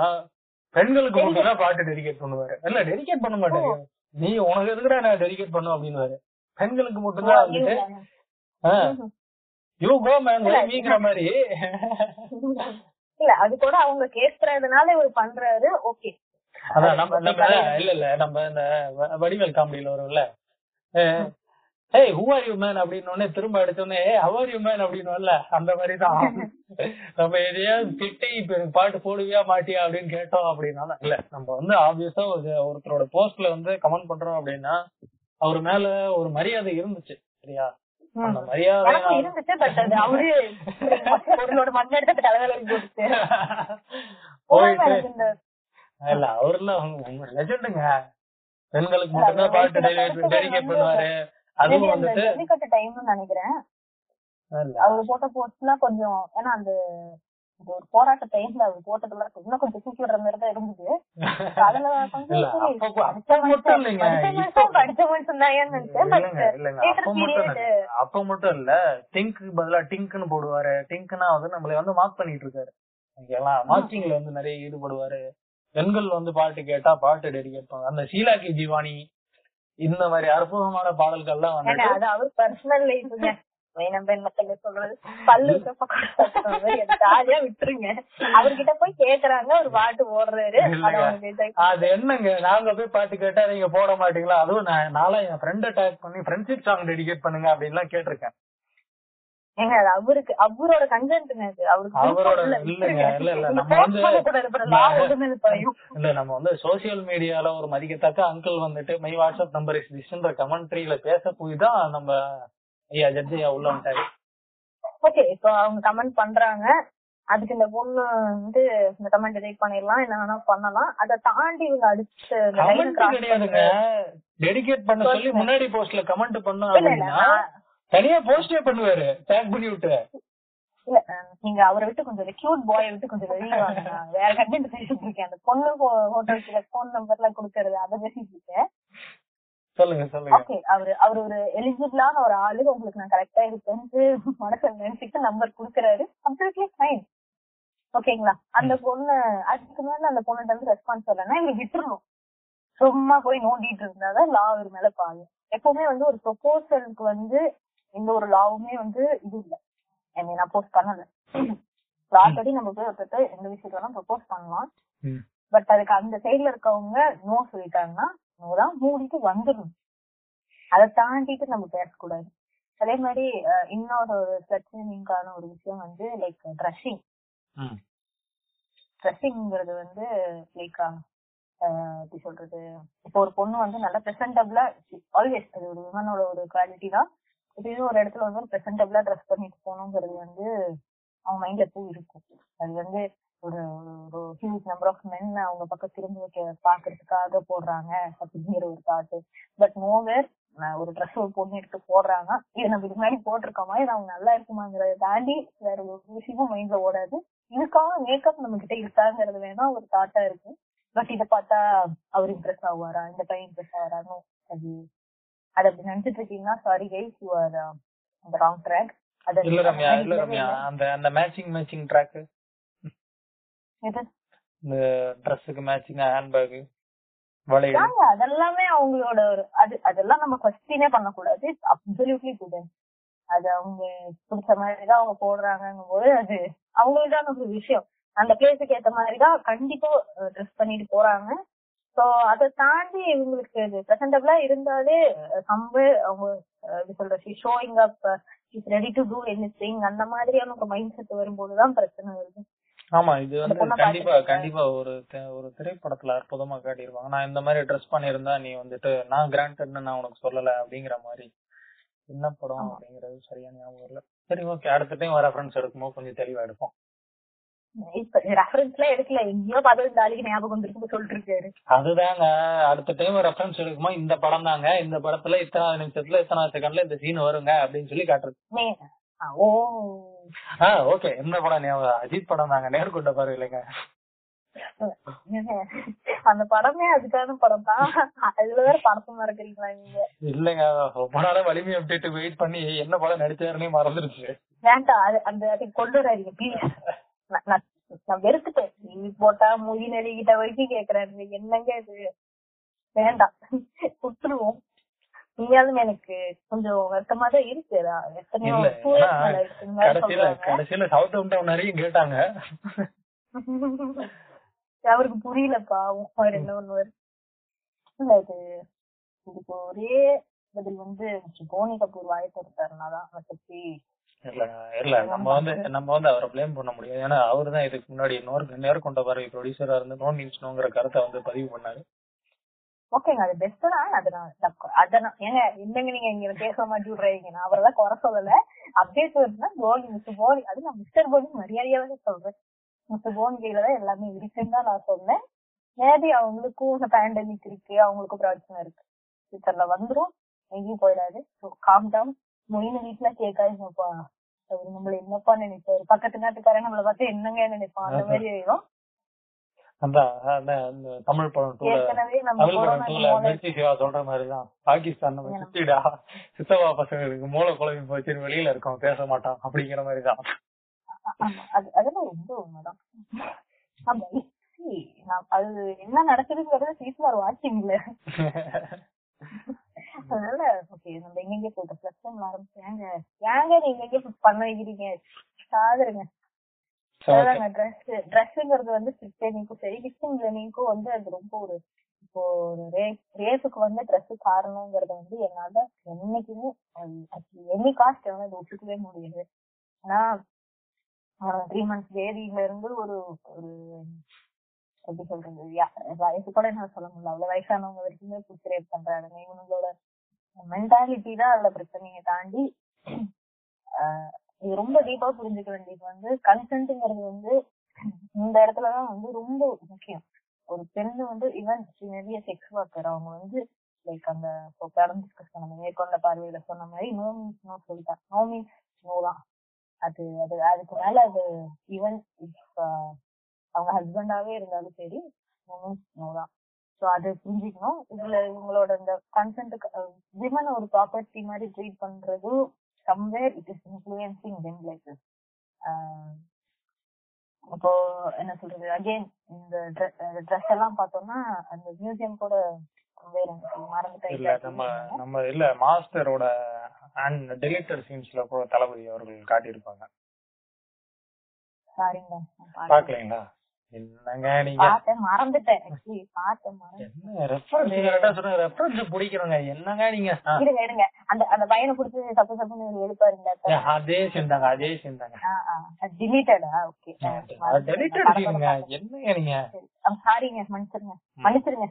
பெண்களுக்கு மட்டும் தான் பாட்டு டெடிகேட் பண்ணுவாரு. இல்ல டெடிகேட் பண்ண மாட்டாரு. நீ உனக்கு எதுக்குடா நான் டெடிகேட் பண்ணும் அப்படின்னு பெண்களுக்கு மட்டும் தான் வந்துட்டு யூ கோ மேன் வைங்கிற மாதிரி. இல்ல அது கூட அவங்க கேக்குறதுனால இவர் பண்றாரு ஓகே. அதான் நம்ம நம்ம இல்ல இல்ல நம்ம இந்த வடிவேல் காமெடியில வரும்ல. ஏய் ஹூ ஆர் யூ மேன் அப்படின்னு திரும்ப hey how are you man அப்படின்னு அந்த மாதிரி தான் நம்ம எதையாவது திட்டி இப்ப எனக்கு பாட்டு போடுவியா மாட்டியா அப்படின்னு கேட்டோம் அப்படின்னா. இல்ல. நம்ம வந்து ஆப்வியஸா ஒரு ஒருத்தரோட போஸ்ட்ல வந்து கமெண்ட் பண்றோம் அப்படின்னா அவர் மேல ஒரு மரியாதை இருந்துச்சு சரியா? அந்த மரியாதை போயிட்டு இல்ல லெஜெண்டுங்க பெண்களுக்கு மட்டும்தான் பாட்டு டெடிகேட் பண்ணுவாரு. அதுவும் வந்துட்டு ஜல்லிக்கட்டு டைம்னு நினைக்கிறேன். அவர் போட்ட போஸ்ட்லாம் கொஞ்சம் ஏன்னா அந்த ஒரு போராட்ட டைம்ல அவர் போட்டதெல்லாம் இன்னும் கொஞ்சம் தூக்கி விடுற மாதிரி தான் இருந்தது. அதுல அப்ப- மட்டும் இல்ல. டிங்க்கு பதிலா டிங்க்னு போடுவாரு. டிங்க்னா வந்து நம்மள வந்து மார்க் பண்ணிட்டு இருக்காரு. மார்க்கிங்ல வந்து நிறைய ஈடுபடுவாரு. பெண்கள் வந்து பாட்டு கேட்டா பாட்டு டெடிகேட் பண்ணுவாங்க அந்த ஷீலாக்கி ஜீவானி இந்த மாதிரி அற்புதமான பாடல்கள்லாம் வந்துட்டு அது அவர் பர்சனல் லைஃப்ங்க வேணும் பெண் மக்கள் சொல்றது? பல்லு ஜாலியா விட்டுருங்க. அவர்கிட்ட போய் கேக்குறாங்க ஒரு பாட்டு ஓடுறாரு. அதை என்னங்க நாங்க போய் பாட்டு கேட்டா நீங்க போட மாட்டீங்களா? அதுவும் நான் நாளா என் ஃப்ரெண்ட டேக் பண்ணி ஃப்ரெண்ட்ஷிப் சாங் டெடிகேட் பண்ணுங்க அப்படின்லாம் கேட்டிருக்கேன். ஏங்க அவருக்கு அவரோட கண்டென்ட்ங்க அது. அவருக்கு அவரோட இல்ல, இல்லைங்க. இல்ல, நம்ம வந்து-. இல்ல நம்ம வந்து சோசியல் மீடியால ஒரு மதிக்கத்தக்க அங்கிள் வந்துட்டு மை வாட்ஸ்அப் நம்பர் இஸ் திஸ்ன்ற கமெண்ட்ரியில பேச போய் தான் நம்ம ஐயா ஜட்ஜ் ஐயா உள்ள வந்துட்டாரு. ஓகே இப்போ அவங்க கமெண்ட் பண்றாங்க. அதுக்கு இந்த பொண்ணு வந்து இந்த கமெண்ட் delete பண்ணிடலாம். என்ன வேணா பண்ணலாம். அதை தாண்டி இவங்க அடிச்சு கமெண்ட் கிடையாதுங்க. டெடிகேட் பண்ண சொல்லி. முன்னாடி போஸ்ட்ல கமெண்ட் பண்ணோம் தனியா போஸ்டே பண்ணுவாரு. டேக் பண்ணி விட்டு. நீங்க அவரை விட்டு கொஞ்சம் கியூட் பாய விட்டு கொஞ்சம் வெளியே வாங்க. வேற கண்டென்ட் பேசிட்டு இருக்கேன். அந்த பொண்ணு ஹோட்டல்ஸ்ல போன் நம்பர் எல்லாம் கொடுக்கறது அதை பேசிட்டு இருக்கேன் சொல்லுங்க சொல்லுங்க. ஓகே அவரு அவர் ஒரு எலிஜிபிளான ஒரு ஆளு. உங்களுக்கு நான் கரெக்டா இருப்பேன்னு மனசுல நினைச்சிட்டு நம்பர் குடுக்கறாரு. அப்சல்யூட்லி ஃபைன் ஓகேங்களா அந்த பொண்ணு அதுக்கு மேல அந்த பொண்ணுட்ட இருந்து ரெஸ்பான்ஸ் வரலன்னா இவங்க விட்டுறணும். சும்மா போய் நோண்டிட்டு இருந்தாதான் லா அவர் மேல பாயும். எப்பவுமே வந்து ஒரு ப்ரொபோசலுக்கு வந்து எந்த ஒரு லாவுமே வந்து இது இல்ல. என்னை நான் போஸ்ட் பண்ணல. ஆல்ரெடி நம்ம போய் ஒருத்தர் எந்த விஷயத்த வேணா ப்ரொபோஸ் பண்ணலாம். பட் அதுக்கு அந்த சைடுல இருக்கவங்க நோ சொல்லிட்டாங்கன்னா நோ தான் மூடிட்டு வந்துடணும். அதை தாண்டிட்டு நம்ம பேசக்கூடாது. அதே மாதிரி இன்னொரு பிரச்சனைக்கான ஒரு விஷயம் வந்து லைக் ட்ரெஸ்ஸிங். ட்ரெஸ்ஸிங்கிறது வந்து லைக் எப்படி சொல்றது? இப்போ ஒரு பொண்ணு வந்து நல்லா பிரசன்டபிளா ஆல்வேஸ் அது ஒரு விமனோட ஒரு குவாலிட்டி தான். இப்படியே ஒரு இடத்துல வந்து ஒரு பிரசன்டபிளா ட்ரெஸ் பண்ணிட்டு போகணுங்கிறது வந்து அவங்க மைண்ட்ல எப்பவும் இருக்கும். அது வந்து ஒரு ஒரு ஹியூஜ் நம்பர் ஆஃப் மென் அவங்க பக்கம் திரும்பி வைக்க- பாக்குறதுக்காக போடுறாங்க அப்படிங்கிற ஒரு தாட் பட் நோவேர் ஒரு ட்ரெஸ் ஒரு பொண்ணு எடுத்து போடுறாங்க. இது நம்ம இதுக்கு முன்னாடி போட்டிருக்கோமா இது அவங்க நல்லா இருக்குமாங்கிறத தாண்டி வேற ஒரு விஷயமும் மைண்ட்ல ஓடாது. இதுக்காக மேக்கப் நம்ம கிட்ட இருக்காங்கிறது வேணா ஒரு தாட்டா இருக்கும். பட் இதை பார்த்தா அவர் இம்ப்ரெஸ் ஆவாரா? இந்த பையன் இம்ப்ரெஸ் ஆவாரான்னு அது அது அப்படி நினைச்சிட்டு இருக்கீங்கன்னா சாரி கைஸ் யூ ஆர் அந்த ராங் ட்ராக் அது இல்ல ரம்யா இல்ல ரம்யா. அந்த அந்த மேட்சிங் மேட்சிங் ட்ராக் இது இந்த ட்ரெஸ்ஸுக்கு மேட்சிங் ஹேண்ட்பேக் வளையல். அதெல்லாமே அவங்களோட ஒரு அது அதெல்லாம் நம்ம கொஸ்டினே பண்ணக்கூடாது. அப்சல்யூட்லி குட் அது அவங்க பிடிச்ச மாதிரி தான் அவங்க போடுறாங்கங்கும் போது அது அவங்களுக்கான ஒரு விஷயம். அந்த பிளேஸுக்கு ஏத்த மாதிரி தான் கண்டிப்பா ட்ரெஸ் பண்ணிட்டு போறாங்க. சோ அதை தாண்டி இவங்களுக்கு இது பிரசன்டபிளா இருந்தாலே சம்வே அவங்க எப்படி சொல்றது showing up is ready to do anything அந்த மாதிரியான ஒரு மைண்ட் செட் வரும்போதுதான் பிரச்சனை வருது. ஆமா இது வந்து கண்டிப்பா கண்டிப்பா ஒரு ஒரு திரைப்படத்துல அற்புதமா காட்டியிருப்பாங்க. நான் இந்த மாதிரி ட்ரெஸ் பண்ணியிருந்தா நீ வந்துட்டு நான் கிராண்டட்னு நான் உனக்கு சொல்லல அப்படிங்கிற மாதிரி. என்ன படம். அப்படிங்கறது சரியா ஞாபகம் இல்ல சரி ஓகே அடுத்த டைம் ரெஃபரன்ஸ் எடுக்கும்போது கொஞ்சம் தெளிவா எடுப்போம். ரெஃபரன்ஸ் எல்லாம் எடுக்கல. எங்கேயோ பார்த்து இந்த ஆளுக்கு ஞாபகம் வந்துருக்கு சொல்லிட்டு இருக்காரு அதுதாங்க. அடுத்த டைம் ரெஃபரன்ஸ் எடுக்கும்போது இந்த படம் தாங்க. இந்த படத்துல இத்தனாவது நிமிஷத்துல இத்தனாவது செகண்ட்ல இந்த சீன் வருங்க அப்படின்னு சொல்லி காட்டுறது. ஓ. ஆ ஓகே என்ன படம்? ஞாபகம் அஜித் படம் தாங்க. நேர்கொண்ட பாரு இல்லைங்க அந்த படமே அதுக்கான படம் தான். அதுல வேற படத்தை மறக்கிறீங்களா நீங்க? இல்லைங்க. ரொம்ப நாளா வலிமை அப்டேட் வெயிட் பண்ணி என்ன படம் நடிச்சாருன்னே மறந்துருச்சு. வேண்டாம். அது அந்த கொண்டு வராதீங்க நான் நான் வெறுத்துட்டேன். டிவி போட்டா மொழி நெறிகிட்ட வரைக்கும் கேக்குறாரு என்னங்க இது? வேண்டாம். விட்டுருவோம் நீங்களும் எனக்கு கொஞ்சம் வருத்தமா தான் இருக்கு. எத்தனையோ கடைசியில. கடைசியில சவுத் டவுன் கேட்டாங்க. அவருக்கு புரியலப்பா. அவர் என்ன பண்ணுவாரு? இல்ல இது இதுக்கு ஒரே பதில் வந்து போனி கபூர் வாய் கொடுத்தாருன்னா தான் அதை பத்தி இல்ல இல்ல. நம்ம வந்து நம்ம வந்து அவரை ப்ளேம் பண்ண முடியாது. ஏன்னா அவரு தான் இதுக்கு முன்னாடி நேர் நேர்கொண்ட பார்வை ப்ரொடியூசரா இருந்து நோ மீன்ஸ் நோங்கிற கருத்தை வந்து பதிவு பண்ணாரு. ஓகேங்க. அது பெஸ்ட் தான் அது நான் தப்பு அத நான் ஏங்க என்னங்க நீங்க இங்க பேச மாட்டி விடுறீங்க நான் அவரெல்லாம் குறை சொல்லல. அப்டேட் வருதுன்னா போனி மிஸ்டர் போனி அது நான் மிஸ்டர் போலி மரியாதையாவே சொல்றேன். மிஸ்டர் போன் கையில தான் எல்லாமே இருக்குன்னு தான் நான் சொன்னேன். மேபி அவங்களுக்கும் பேண்டமிக் இருக்கு அவங்களுக்கும் பிரச்சனை இருக்கு. ஃபியூச்சர்ல வந்துரும் எங்கேயும் போயிடாது. காம் டவுன் மொயின் வீட்டுல கேட்காது அவரு நம்மள என்னப்பா நினைப்பாரு பக்கத்து நாட்டுக்காரன் நம்மள பார்த்து என்னங்க நினைப்பான் அந்த மாதிரி ஆயிரும். தமிழ் படம் தமிழ் படம் கொரோனா டூல மிர்ச்சி சிவா சொல்ற மாதிரிதான். பாகிஸ்தான் நம்ம சுத்திடா. சித்தவா பசங்களுக்கு மூளை குழம்பி போச்சு. வெளியில இருக்கோம். பேச மாட்டோம் அப்படிங்கிற மாதிரிதான். அதெல்லாம் ரொம்ப உண்மைதான். அது என்ன நடக்குதுங்கிறது சீஸ்மார் வாட்சிங்ல அதனால ஓகே நம்ம எங்கெங்க போயிட்டு பிளஸ் டைம் ஆரம்பிச்சு ஏங்க? ஏங்க நீங்க எங்க பண்ண வைக்கிறீங்க? சாதுருங்க ட்ரெஸ் ட்ரெஸ்ஸுங்கிறது வந்து ஸ்டிச்சிங்க்கும் சரி லேர்னிங்க்கும் வந்து அது ரொம்ப ஒரு இப்போ ஒரு ரேஸ் ரேஸுக்கு வந்து ட்ரெஸ் காரணங்கிறத வந்து என்னால என்னைக்குமே எனி காஸ்ட் வந்து அது ஒத்துக்கவே முடியுது. ஆனா த்ரீ மந்த்ஸ் பேபில இருந்து ஒரு ஒரு எப்படி சொல்றது வயசு கூட என்ன சொல்ல முடியல. அவ்வளவு வயசானவங்க வரைக்குமே பிடிச்சி ரேப் பண்றாங்க. இவங்களோட மென்டாலிட்டி தான் அதுல பிரச்சனையை தாண்டி இது ரொம்ப டீப்பா புரிஞ்சுக்க வேண்டியது வந்து கன்சென்ட்ங்கிறது வந்து இந்த இடத்துலதான் வந்து ரொம்ப முக்கியம். ஒரு பெண்ணு வந்து ஈவன் நிறைய செக்ஸ் ஒர்க்கர் அவங்க வந்து லைக் அந்த பேரம் டிஸ்கஸ் பண்ண மேற்கொண்ட பார்வையில சொன்ன மாதிரி நோ மீன்ஸ் நோ சொல்லிட்டா நோ மீன்ஸ் நோ தான். அது அது அதுக்கு மேல அது ஈவன் அவங்க ஹஸ்பண்டாவே இருந்தாலும் சரி நோ மீன்ஸ் நோ தான். சோ அது புரிஞ்சுக்கணும். இதுல இவங்களோட இந்த கன்சென்ட் விமன் ஒரு ப்ராப்பர்ட்டி மாதிரி ட்ரீட் பண்றது somewhere it is influencing them like இப்போ என்ன சொல்றது? அகைன் இந்த ட்ரெஸ் எல்லாம் பார்த்தோம்னா அந்த மியூசியம் கூட இல்ல நம்ம நம்ம இல்ல மாஸ்டரோட அண்ட் டெலிட்டர் சீன்ஸ்ல கூட தளபதி அவர்கள் காட்டியிருப்பாங்க. பாக்கலீங்களா? என்னங்க நீங்க? மறந்துட்டேன் ரெஃபரன்ஸ் பிடிக்கிறோங்க என்னங்க நீங்க? ஆ, இருங்க இருங்க. அந்த அந்த பையனை பிடிச்சி தப்பு தப்புன்னு எழுப்பாருங்க ஏ, அதே சீன் தாங்க அதே சீன் தாங்க. டிலீட்டடா ஓகே. டெலிட்டட் சீனுங்க என்னங்க நீங்க? சாரிங்க மன்னிச்சிருங்க. மன்னிச்சிருங்க.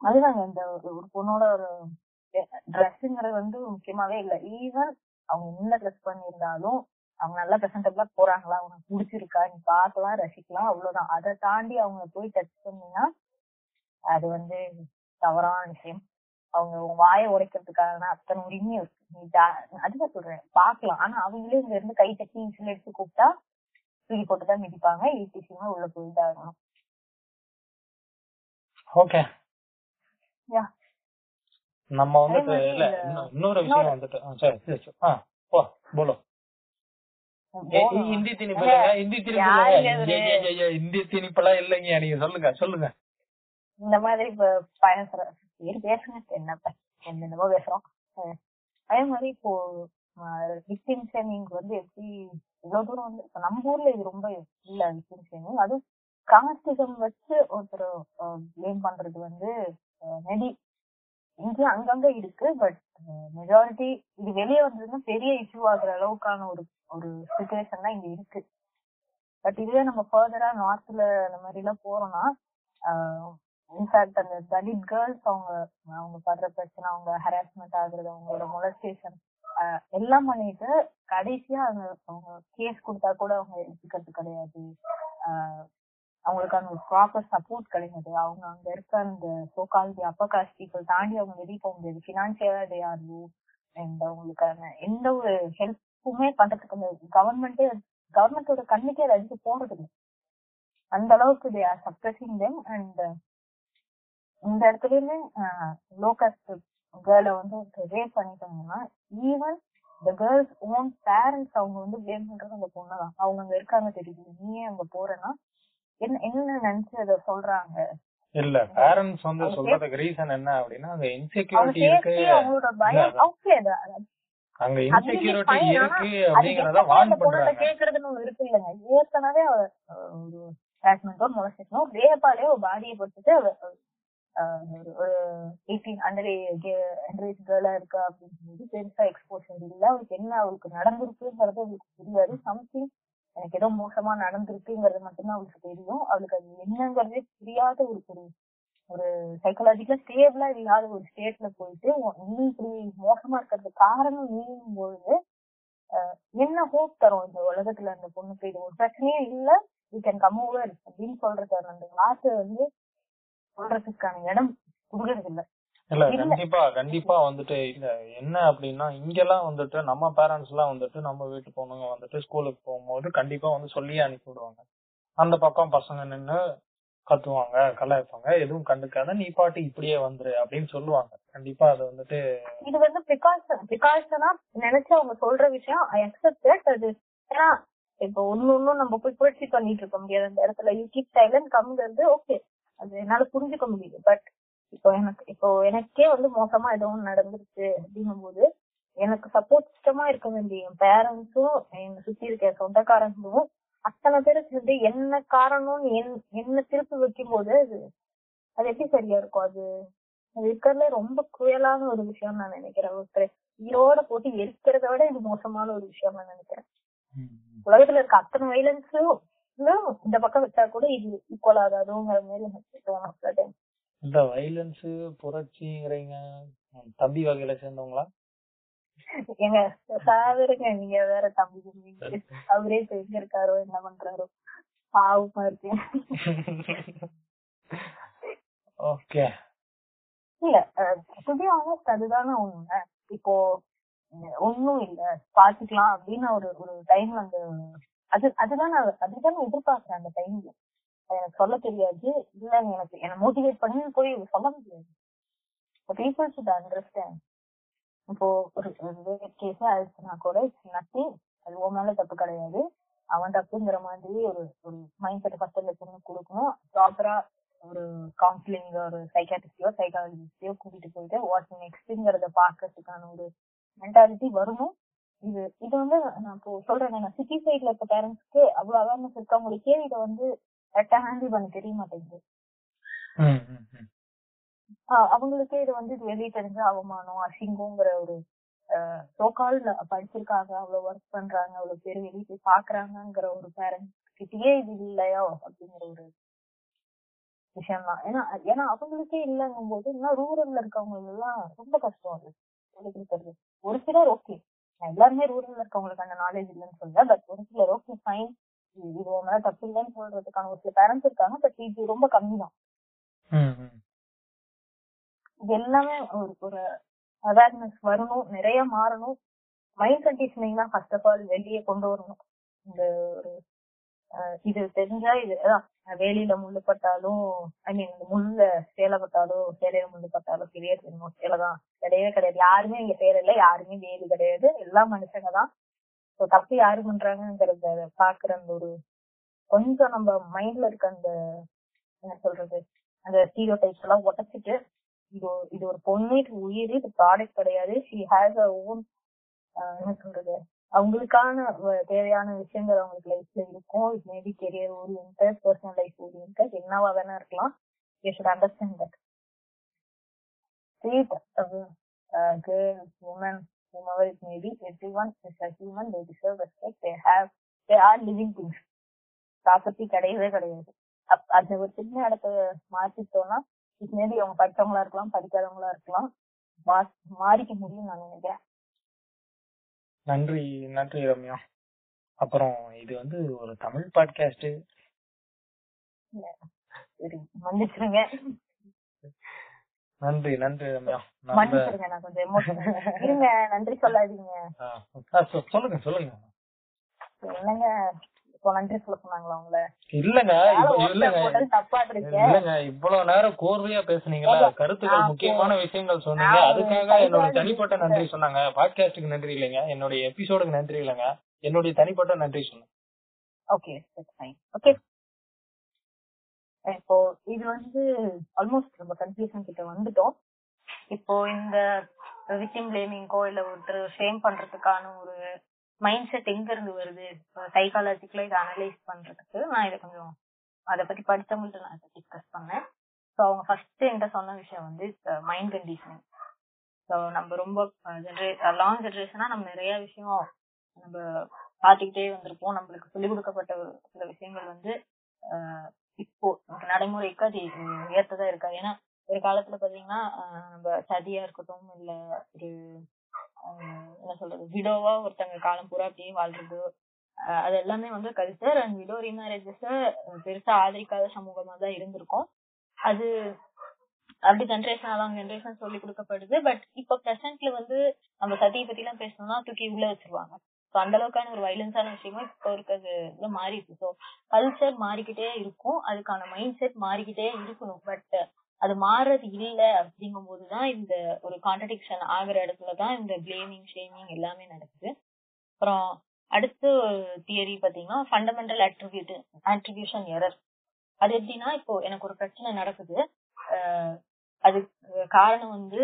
அதுதாங்க இந்த ஒரு ஒரு பொண்ணோட ஒரு ட்ரெஸ்ஸுங்கிறது வந்து முக்கியமாவே இல்ல. ஈவன் அவங்க என்ன ட்ரெஸ் பண்ணியிருந்தாலும் அவங்க நல்லா பிரசன்டபிளா போறாங்களா? உனக்கு பிடிச்சிருக்கா? நீ பார்க்கலாம் ரசிக்கலாம் அவ்வளவுதான். அதை தாண்டி அவங்க போய் டச் பண்ணீங்கன்னா அது வந்து தவறான விஷயம். அவங்க உன் வாயை உடைக்கிறதுக்கான அத்தனை உரிமையும் இருக்கு. நீ அதுதான் சொல்றேன். பார்க்கலாம். ஆனா அவங்களே இங்க இருந்து கை தட்டி இன்சுல எடுத்து கூப்பிட்டா தூக்கி போட்டுதான் மிதிப்பாங்க. ஈட்டிசியுமே உள்ள போயிட்டு ஆகணும். Okay Yeah. நம்ம மாதிரி இல்ல இன்னொரு விஷயம் வந்துட்டு சரி சரி. ஆ போ போலோ ஏ, ஏ, ஹிந்தி திணிப்பு ஹிந்தி திணிப்பு யாருங்க இல்லைங்க. ஹிந்தி நீங்க சொல்லுங்க சொல்லுங்க. இந்த மாதிரி இப்ப சரி பேசுங்க என்னப்ப என்னென்னமோ பேசுறோம். அதே மாதிரி இப்போ விக்டிம் ஷேமிங் வந்து எப்படி இவ்வளவு தூரம் வந்து இப்ப நம்ம ஊர்ல இது ரொம்ப இல்ல விக்டிம் ஷேமிங் அதுவும் காஸ்டிசம் வச்சு ஒருத்தர் ப்ளேம் பண்றது வந்து மேபி இங்கேயும் அங்கங்க இருக்கு பட் மெஜாரிட்டி இது வெளியே வந்ததுன்னா பெரிய இஷ்யூ ஆகுற அளவுக்கான ஒரு ஒரு சுச்சுவேஷன் தான் இங்க இருக்கு. பட் இதுவே நம்ம ஃபர்தரா நார்த்ல அந்த மாதிரி எல்லாம் போறோம்னா இன்ஃபேக்ட் அந்த தலித் கேர்ள்ஸ் அவங்க அவங்க படுற பிரச்சனை அவங்க ஹராஸ்மெண்ட் ஆகுறது அவங்களோட மொலஸ்டேஷன் எல்லாம் பண்ணிட்டு கடைசியா அவங்க அவங்க கேஸ் கொடுத்தா கூட அவங்க எடுத்துக்கிறது கிடையாது. அவங்களுக்கான ஒரு ப்ராப்பர் சப்போர்ட் கிடையாது. அவங்க அங்க இருக்க அந்த சோகால் அப்பர் காஸ்ட் பீப்புள் தாண்டி அவங்க வெளியே போக முடியாது. பினான்சியலா தே ஆர் லோ அண்ட் அவங்களுக்கான எந்த ஒரு ஹெல்ப்புமே பண்றதுக்கு அந்த கவர்மெண்டே கவர்மெண்டோட கண்ணுக்கே அது அடிச்சு போறது இல்லை அந்த அளவுக்கு they are suppressing them and இந்த இடத்துலயுமே லோ காஸ்ட் கேர்ளை வந்து ரேப் பண்ணிட்டாங்கன்னா ஈவன் இந்த கேர்ள்ஸ் ஓன் பேரண்ட்ஸ் அவங்க வந்து பிளேம் பண்றது அந்த பொண்ணுதான். அவங்க அங்க இருக்காங்க தெரியுது. நீயே அங்க போறேன்னா என்ன என்ன நினைச்சு அதை சொல்றாங்க? இல்ல பேரண்ட்ஸ் வந்து சொல்றதுக்கு ரீசன் என்ன அப்படின்னா அங்க இன்செக்யூரிட்டி இருக்கு. அவங்களோட பயம் ஓகே அங்க இன்செக்யூரிட்டி இருக்கு அப்படிங்கறத வார்ன் பண்றாங்க. கேக்குறதுன்னு ஒண்ணு இருக்கு இல்லைங்க. ஏற்கனவே ஒரு ஹராஸ்மெண்ட்டோ மொலஸ்டேஷனோ ரேப்பாலே ஒரு பாடியை அஹ், ஒரு எயிட்டீன் அண்டர் அண்டர் ஏஜ் கேர்ளா இருக்கா அப்படின்னு சொல்லி பெருசா எக்ஸ்போஷர் இல்ல. அவளுக்கு என்ன அவளுக்கு நடந்திருக்குங்கிறது அவளுக்கு தெரியாது சம்திங் எனக்கு ஏதோ மோசமா நடந்திருக்குங்கிறது மட்டும்தான் அவளுக்கு தெரியும். அவளுக்கு அது என்னங்கிறதே தெரியாத ஒரு ஒரு ஒரு சைக்கலாஜிக்கலா ஸ்டேபிளா இல்லாத ஒரு ஸ்டேட்ல போயிட்டு நீ இப்படி மோசமா இருக்கிறது காரணம் நீங்கும் பொழுது என்ன ஹோப் தரும் இந்த உலகத்துல அந்த பொண்ணுக்கு இது ஒரு பிரச்சனையே இல்ல யூ கேன் கம் ஓவர் அப்படின்னு சொல்றது அந்த வார்த்தை வந்து சொல்றதுக்கான இடம் கொடுக்கறது இல்லை இல்ல. கண்டிப்பா கண்டிப்பா வந்துட்டு இல்ல என்ன அப்படின்னா இங்கெல்லாம் வந்துட்டு நம்ம பேரண்ட்ஸ் எல்லாம் வந்துட்டு நம்ம வீட்டு பொண்ணுங்க வந்துட்டு ஸ்கூலுக்கு போகும்போது கண்டிப்பா வந்து சொல்லியே அனுப்பி விடுவாங்க. அந்த பக்கம் பசங்க நின்னு கத்துவாங்க கலாய்ப்பாங்க. எதுவும் கண்டுக்காத நீ பாட்டு இப்படியே வந்துரு அப்படின்னு சொல்லுவாங்க. கண்டிப்பா அது வந்துட்டு இது வந்து ப்ரிகாஷன் ப்ரிகாஷனா நினைச்சு அவங்க சொல்ற விஷயம் ஐ அக்செப்ட் அது ஏன்னா இப்போ ஒண்ணு ஒண்ணும் நம்ம போய் புரட்சி பண்ணிட்டு இருக்க முடியாது. அந்த இடத்துல யூ கீப் சைலண்ட் கம்ங்கிறது ஓகே அது என்னால புரிஞ்சுக்க முடியுது. பட் இப்போ எனக்கு இப்போ எனக்கே வந்து மோசமா ஏதோ ஒண்ணு நடந்துருச்சு அப்படின்னும் போது எனக்கு சப்போர்ட் சிஸ்டமா இருக்க வேண்டிய என் பேரண்ட்ஸும் என்னை சுத்தி இருக்க சொந்தக்காரங்களும் அத்தனை பேரும் சேர்ந்து என்ன காரணம்னு என்- என்ன திருப்பி வைக்கும் போது அது அது எப்படி சரியா இருக்கும்? அது இருக்கிறதுல ரொம்ப குயலான ஒரு விஷயம் நான் நினைக்கிறேன். ஒருத்தர் உயிரோட போட்டு எரிக்கிறத விட இது மோசமான ஒரு விஷயம் நான் நினைக்கிறேன். உலகத்துல இருக்க அத்தனை வைலன்ஸும் இந்த பக்கம் வச்சா கூட இது ஈக்குவல் ஆகாதுங்கிற மாதிரி எனக்கு தோணும். இந்த வைலன்ஸ் புரட்சிங்கிறீங்க தம்பி வகையில சேர்ந்தவங்களா? எங்க சாதருங்க நீங்க வேற தம்பி. அவரே எங்க இருக்காரோ என்ன பண்றாரோ. பாவமா இருக்கேன். ஓகே. இல்ல டுபி ஆனஸ்ட் அதுதானே உண்மை. இப்போ ஒண்ணும் இல்ல. பாத்துக்கலாம் அப்படின்னு ஒரு ஒரு டைம் அந்த அது அதுதான் அதுதான் எதிர்பார்க்கிறேன் அந்த டைம்ல எனக்கு சொல்ல தெரியாது. இல்ல எனக்கு என்ன மோட்டிவேட் பண்ணி போய் சொல்ல முடியாது. பீப்புள் should அண்டர்ஸ்டாண்ட் இப்போ ஒரு கேஸ் ஆயிடுச்சுன்னா கூட இட்ஸ் நத்திங் அது உன் மேல தப்பு கிடையாது. அவன் தப்புங்கிற மாதிரி ஒரு ஒரு மைண்ட் செட் ஃபர்ஸ்ட் அந்த பொண்ணு கொடுக்கணும். ப்ராப்பரா ஒரு கவுன்சிலிங் ஒரு சைக்காட்டிஸ்டியோ சைக்காலஜிஸ்டையோ கூட்டிட்டு போயிட்டு வாட் நெக்ஸ்ட்ங்கிறத பாக்குறதுக்கான ஒரு மென்டாலிட்டி வரணும் இது இது வந்து நான் இப்போ சொல்றேன் நான் சிட்டி சைட்ல இருக்க பேரண்ட்ஸ்க்கு அவ்வளவு அவேர்னஸ் இருக்கவங்களுக்கே இதை வந்து கரெக்டா ஹேண்டில் பண்ண தெரிய மாட்டேங்குது அவங்களுக்கே இது வந்து இது வெளியே தெரிஞ்ச அவமானம் அசிங்கங்கிற ஒரு சோகால் படிச்சிருக்காங்க அவ்வளவு ஒர்க் பண்றாங்க அவ்வளவு பேர் வெளியே போய் பாக்குறாங்கங்கிற ஒரு பேரண்ட்ஸ் கிட்டயே இது இல்லையோ அப்படிங்கிற ஒரு விஷயம் தான் ஏன்னா ஏன்னா அவங்களுக்கே இல்லைங்கும் போது இன்னும் ரூரல்ல இருக்கவங்க எல்லாம் ரொம்ப கஷ்டம் அது. சொல்லிக் கொடுக்கறது. ஒரு சிலர் ஓகே எல்லாருமே ரூரல்ல இருக்கவங்களுக்கு அந்த நாலேஜ் இல்லைன்னு சொல்ல பட் ஒரு சிலர் ஓகே ஃபைன் இது உன் மேல தப்பு இல்லைன்னு சொல்றதுக்கான ஒரு சில பேரண்ட்ஸ் இருக்காங்க பட் இது ரொம்ப கம்மி தான். இது எல்லாமே ஒரு ஒரு அவேர்னஸ் வரணும் நிறைய மாறணும். மைண்ட் கண்டிஷனிங் தான் ஃபர்ஸ்ட் ஆஃப் ஆல் வெளியே கொண்டு வரணும். இந்த ஒரு இது தெரிஞ்சா இது அதான் வேலியில முள்ளு பட்டாலும் ஐ மீன் முள்ள சேலை பட்டாலும் சேலையில முள்ளு பட்டாலும் பெரிய சேலை தான் கிடையவே கிடையாது. யாருமே இங்க பேர் இல்ல யாருமே வேலி கிடையாது. எல்லாம் மனுஷங்க தான் ஸோ தப்பு யாரு பண்றாங்கிறத பாக்குற அந்த ஒரு கொஞ்சம் நம்ம மைண்ட்ல இருக்க அந்த என்ன சொல்றது அந்த ஸ்டீரியோ டைப்ஸ் எல்லாம் உடச்சிட்டு இது ஒரு- இது ஒரு பொண்ணு இது உயிர் இது ப்ராடக்ட் கிடையாது. ஷி ஹேஸ் அ ஓன் என்ன சொல்றது அவங்களுக்கான தேவையான விஷயங்கள் அவங்களுக்கு லைஃப்ல இருக்கும். It maybe career orient personal life orient என்னவா வேணா இருக்கலாம். You should understand that street girls woman whomever it may be, everyone is a human, they deserve respect, they have, they are living things. Property கிடையவே கிடையாது. அப்- அந்த ஒரு சின்ன இடத்த மாத்திட்டோம்னா it maybe அவங்க படிச்சவங்களா இருக்கலாம் படிக்காதவங்களா இருக்கலாம் மாறிக்க முடியும் நான் நினைக்கிறேன். நன்றி நன்றி ரம்யா. அப்புறம் இது வந்து ஒரு தமிழ் பாட்காஸ்ட் சரி மன்னிச்சிருங்க. நன்றி நன்றி ரம்யா. நல்ல மன்னிச்சிருங்க நான் கொஞ்சம் எமோஷனல் இருங்க நன்றி சொல்லாதீங்க. சொல்லுங்க சொல்லுங்க. என்னங்க இப்போ நன்றி சொல்ல சொன்னாங்களா உங்களை? இல்லங்க இல்லங்க. தப்பா இருக்கேன் இல்லங்க இவ்வளவு நேரம் கோர்வையா பேசுனீங்களா? ஓகே. கருத்துக்கள் முக்கியமான விஷயங்கள் சொன்னீங்க. அதுக்காக என்னோட தனிப்பட்ட நன்றி சொன்னாங்க. பாட்காஸ்டுக்கு நன்றி இல்லைங்க. என்னுடைய எபிசோடுக்கு நன்றி இல்லைங்க. என்னுடைய தனிப்பட்ட நன்றி சொன்னேன். ஓகே ஓகே இப்போ இது வந்து ஆல்மோஸ்ட் நம்ம கன்ஃபியூஷன் கிட்ட வந்துட்டோம். இப்போ இந்த விக்டிம் பிளேமிங்கோ இல்ல ஒருத்தர் ஷேம் பண்றதுக்கான ஒரு மைண்ட் செட் எங்க இருந்து வருது? சைக்காலஜிக்கலா இதை அனலைஸ் பண்றதுக்கு நான் இதை கொஞ்சம் அதை பத்தி படிச்சவங்கள்ட்ட நான் டிஸ்கஸ் பண்ணேன். ஸோ அவங்க ஃபர்ஸ்ட் என்கிட்ட சொன்ன விஷயம் வந்து மைண்ட் கண்டிஷனிங் ஸோ நம்ம ரொம்ப ஜென்ரே லாங் ஜென்ரேஷனா நம்ம நிறைய விஷயம் நம்ம பார்த்துக்கிட்டே வந்திருப்போம். நம்மளுக்கு சொல்லிக் கொடுக்கப்பட்ட சில விஷயங்கள் வந்து இப்போ நடைமுறைக்கு அது உயர்த்ததா இருக்காது ஏன்னா ஒரு காலத்துல பாத்தீங்கன்னா நம்ம சதியா இருக்கட்டும் இல்ல ஒரு என்ன சொல்றது விடோவா ஒருத்தங்க காலம் பூரா அப்படியே வாழ்றது அது எல்லாமே வந்து கல்ச்சர் அண்ட் விடோ ரீமேரேஜஸ் பெருசா ஆதரிக்காத சமூகமா தான் இருந்திருக்கும். அது அப்படி ஜென்ரேஷன் அலாங் ஜென்ரேஷன் சொல்லி கொடுக்கப்படுது. பட் இப்ப பிரசன்ட்ல வந்து நம்ம சதியை பத்தி எல்லாம் பேசணும்னா தூக்கி உள்ள வச்சிருவாங்க. ஸோ அந்த அளவுக்கான ஒரு வைலன்ஸான விஷயமும் இப்போ இருக்கிறது இது மாறிடுச்சு. ஸோ கல்ச்சர் மாறிக்கிட்டே இருக்கும். அதுக்கான மைண்ட் செட் மாறிக்கிட்டே இருக்கணும். பட் அது மாறுறது இல்லை அப்படிங்கும் போதுதான் இந்த ஒரு கான்ட்ரடிக்ஷன் ஆகுற இடத்துலதான் இந்த பிளேமிங் ஷேமிங் எல்லாமே நடக்குது. அப்புறம் அடுத்த தியரி பாத்தீங்கன்னா ஃபண்டமெண்டல் அட்ரிபியூட் அட்ரிபியூஷன் எரர் அது எப்படின்னா இப்போ எனக்கு ஒரு பிரச்சனை நடக்குது. அது காரணம் வந்து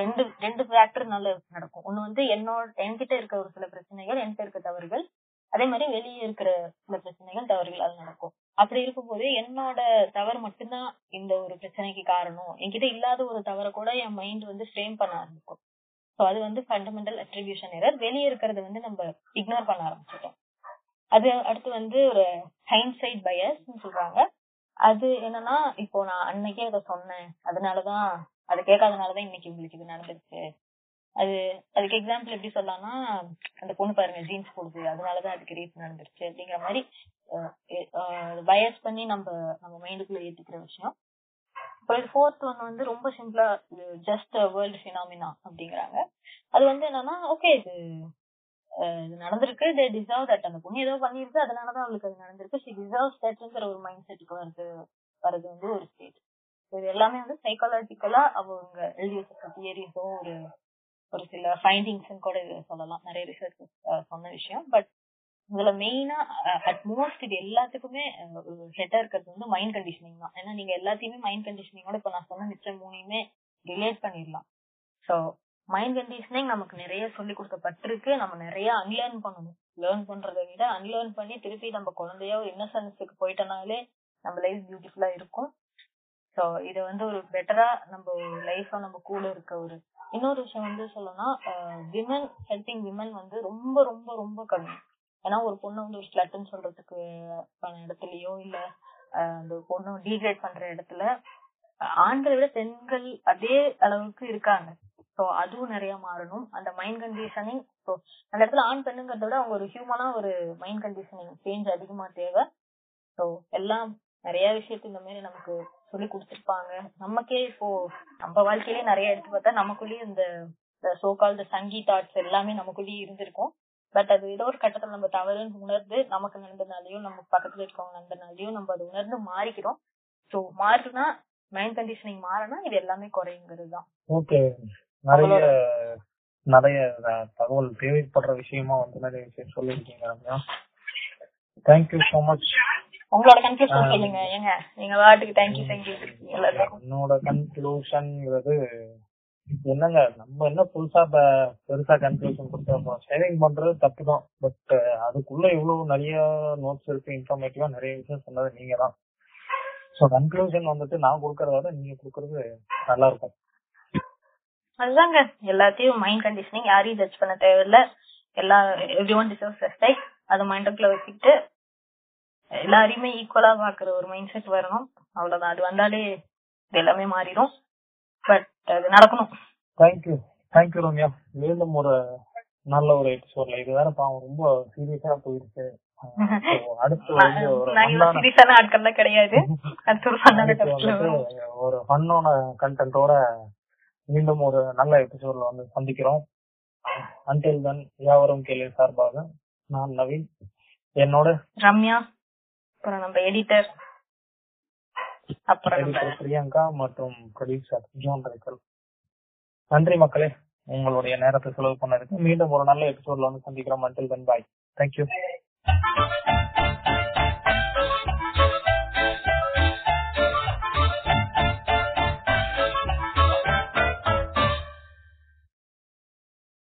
ரெண்டு ரெண்டு ஃபேக்டர்னால நடக்கும். ஒண்ணு வந்து என்னோட என்கிட்ட இருக்க ஒரு சில பிரச்சனைகள் என்கிட்ட இருக்க தவறுகள் அதே மாதிரி வெளியே இருக்கிற சில பிரச்சனைகள் தவறுகளால் நடக்கும். அப்படி இருக்கும்போது என்னோட தவறு மட்டும்தான் இந்த ஒரு பிரச்சனைக்கு காரணம். என்கிட்ட இல்லாத ஒரு தவறை கூட என் மைண்ட் வந்து ஃப்ரேம் பண்ண ஆரம்பிக்கும். ஸோ அது வந்து ஃபண்டமெண்டல் அட்ரிபியூஷன் எரர் வெளியே இருக்கிறத வந்து நம்ம இக்னோர் பண்ண ஆரம்பிச்சிட்டோம். அது அடுத்து வந்து ஒரு ஹைன்சைட் பயஸ் சொல்றாங்க. அது என்னன்னா இப்போ நான் அன்னைக்கே இதை சொன்னேன். அதனாலதான் அதை கேட்காதனாலதான் இன்னைக்கு உங்களுக்கு இது நடந்துருச்சு. அது அதுக்கு எக்ஸாம்பிள் எப்படி சொல்லலாம்னா அந்த பொண்ணு பாருங்க ஜீன்ஸ் போடுது. அதனாலதான் அதுக்கு ரேப் நடந்துருச்சு அப்படிங்கிற மாதிரி பயஸ் பண்ணி நம்ம நம்ம மைண்டுக்குள்ள ஏத்துக்கிற விஷயம். இப்போ இது ஃபோர்த் ஒன் வந்து ரொம்ப சிம்பிளா ஜஸ்ட் வேர்ல்டு ஃபினாமினா அப்படிங்கிறாங்க. அது வந்து என்னன்னா ஓகே இது நடந்திருக்கு. தே டிசர்வ் தட் அந்த பொண்ணு ஏதோ பண்ணிருக்கு அதனாலதான் அவளுக்கு அது நடந்திருக்கு. ஷி டிசர்வ் தட்ங்கிற ஒரு மைண்ட் செட்டுக்கு வருது வருது வந்து ஒரு ஸ்டேட் இது எல்லாமே வந்து சைக்காலஜிக்கலா அவங்க எழுதி வச்சிருக்க தியரிஸோ ஒரு ஒரு சில ஃபைண்டிங்ஸ் கூட இது சொல்லலாம். நிறைய ரிசர்ச் சொன்ன விஷயம். பட் இதுல மெயினா அட்மோஸ்ட் இது எல்லாத்துக்குமே ஹெட்டா இருக்கிறது வந்து மைண்ட் கண்டிஷனிங் தான். ஏன்னா நீங்க எல்லாத்தையுமே மைண்ட் கண்டிஷனிங்கோட இப்ப நான் சொன்ன மிச்சம் மூணையுமே ரிலேட் பண்ணிடலாம். ஸோ மைண்ட் கண்டிஷனிங் நமக்கு நிறைய சொல்லி கொடுக்கப்பட்டிருக்கு. நம்ம நிறைய அன்லேர்ன் பண்ணணும். லேர்ன் பண்றதை விட அன்லேர்ன் பண்ணி திருப்பி நம்ம குழந்தையா ஒரு இன்னசென்ஸுக்கு போயிட்டனாலே நம்ம லைஃப் பியூட்டிஃபுல்லா இருக்கும். ஸோ இது வந்து ஒரு பெட்டரா நம்ம லைஃபா நம்ம கூட இருக்க ஒரு இன்னொரு விஷயம் வந்து சொல்லணும்னா விமன் ஹெல்பிங் விமன் வந்து ரொம்ப ரொம்ப ரொம்ப கம்மி. ஏன்னா ஒரு பொண்ணு வந்து ஒரு ஸ்லட்டுன்னு சொல்றதுக்கு இடத்துலயோ இல்ல அந்த பொண்ணு டீக்ரேட் பண்ற இடத்துல ஆண்களை விட பெண்கள் அதே அளவுக்கு இருக்காங்க. சோ அதுவும் நிறைய மாறணும். அந்த மைண்ட் கண்டிஷனிங் ஸோ அந்த இடத்துல ஆண் பெண்ணுங்கிறத விட அவங்க ஒரு ஹியூமனா ஒரு மைண்ட் கண்டிஷனிங் சேஞ்ச் அதிகமா தேவை. ஸோ எல்லாம் நிறைய விஷயத்த இந்த மாதிரி நமக்கு சொல்லி கொடுத்துருப்பாங்க. நமக்கே இப்போ நம்ம வாழ்க்கையிலே நிறைய எடுத்து பார்த்தா நமக்குள்ளேயே இந்த சோகால் இந்த சங்கி தாட்ஸ் எல்லாமே நமக்குள்ளேயே இருந்திருக்கும். பட் அது ஏதோ ஒரு கட்டத்துல நம்ம தவறுன்னு உணர்ந்து நமக்கு நடந்தனாலையும் நம்ம பக்கத்துல இருக்கவங்க நடந்தனாலையும் நம்ம அதை உணர்ந்து மாறிக்கிறோம். ஸோ மாறுனா மைண்ட் கண்டிஷனிங் மாறினா இது எல்லாமே குறையுங்கிறது தான். ஓகே நிறைய நிறைய தகவல் தேவைப்படுற விஷயமா வந்து நிறைய விஷயம் சொல்லியிருக்கீங்க Ramya. Thank you so much உங்களோட கன்க்ளூஷன் சொல்லுங்க ஏங்க. நீங்க வாட்டுக்கு தேங்க்யூ தேங்க்யூ என்னோட கன்க்ளூஷன்ங்கிறது என்னங்க நம்ம என்ன புதுசா பெருசா கன்க்ளூஷன் கொடுத்துருக்கோம் ஷேரிங் பண்றது தப்பு தான் பட் அதுக்குள்ள இவ்வளவு நிறைய நோட்ஸ் இருக்கு இன்ஃபர்மேட்டிவா நிறைய விஷயம் சொன்னது நீங்க தான் ஸோ கன்க்ளூஷன் வந்துட்டு நான் கொடுக்கறத விட நீங்க கொடுக்கறது நல்லா இருக்கும். அதுதாங்க. எல்லாத்தையும் மைண்ட் கண்டிஷனிங் யாரையும் ஜட்ஜ் பண்ண தேவையில்ல. எல்லா எவ்ரி ஒன் டிசர்வ்ஸ் ரெஸ்பெக்ட் அது மைண்டுக்குள்ள வச்சுக்கிட்டு எல்லாரையுமே ஈக்குவலா பாக்குற ஒரு மைண்ட் செட் வரணும். அவ்வளவுதான். அது வந்தாலே எல்லாமே மாறிடும். பட் அது நடக்கணும். Thank you thank you Ramya. மீண்டும் ஒரு நல்ல ஒரு எபிசோட்ல இது வேற பாவம் ரொம்ப சீரியஸா போயிருக்கு. ஒரு ஃபன்னான கண்டென்ட்டோட மீண்டும் ஒரு நல்ல எபிசோட்ல வந்து சந்திக்கிறோம். அன்டில் தன் யாவரும் கேள்வி சார்பாக நான் நவீன். என்னோட ரம்யா அப்புறம் நம்ம எடிட்டர் அப்புறம் பிரியங்கா மற்றும் ப்ரொடியூசர் ஜான் ரைக்கல் நன்றி மக்களே உங்களுடைய நேரத்தை செலவு பண்ணதுக்கு மீண்டும் ஒரு நல்ல எபிசோட்ல வந்து சந்திக்கிறோம். அன்டில் தன் பாய் தேங்க்யூ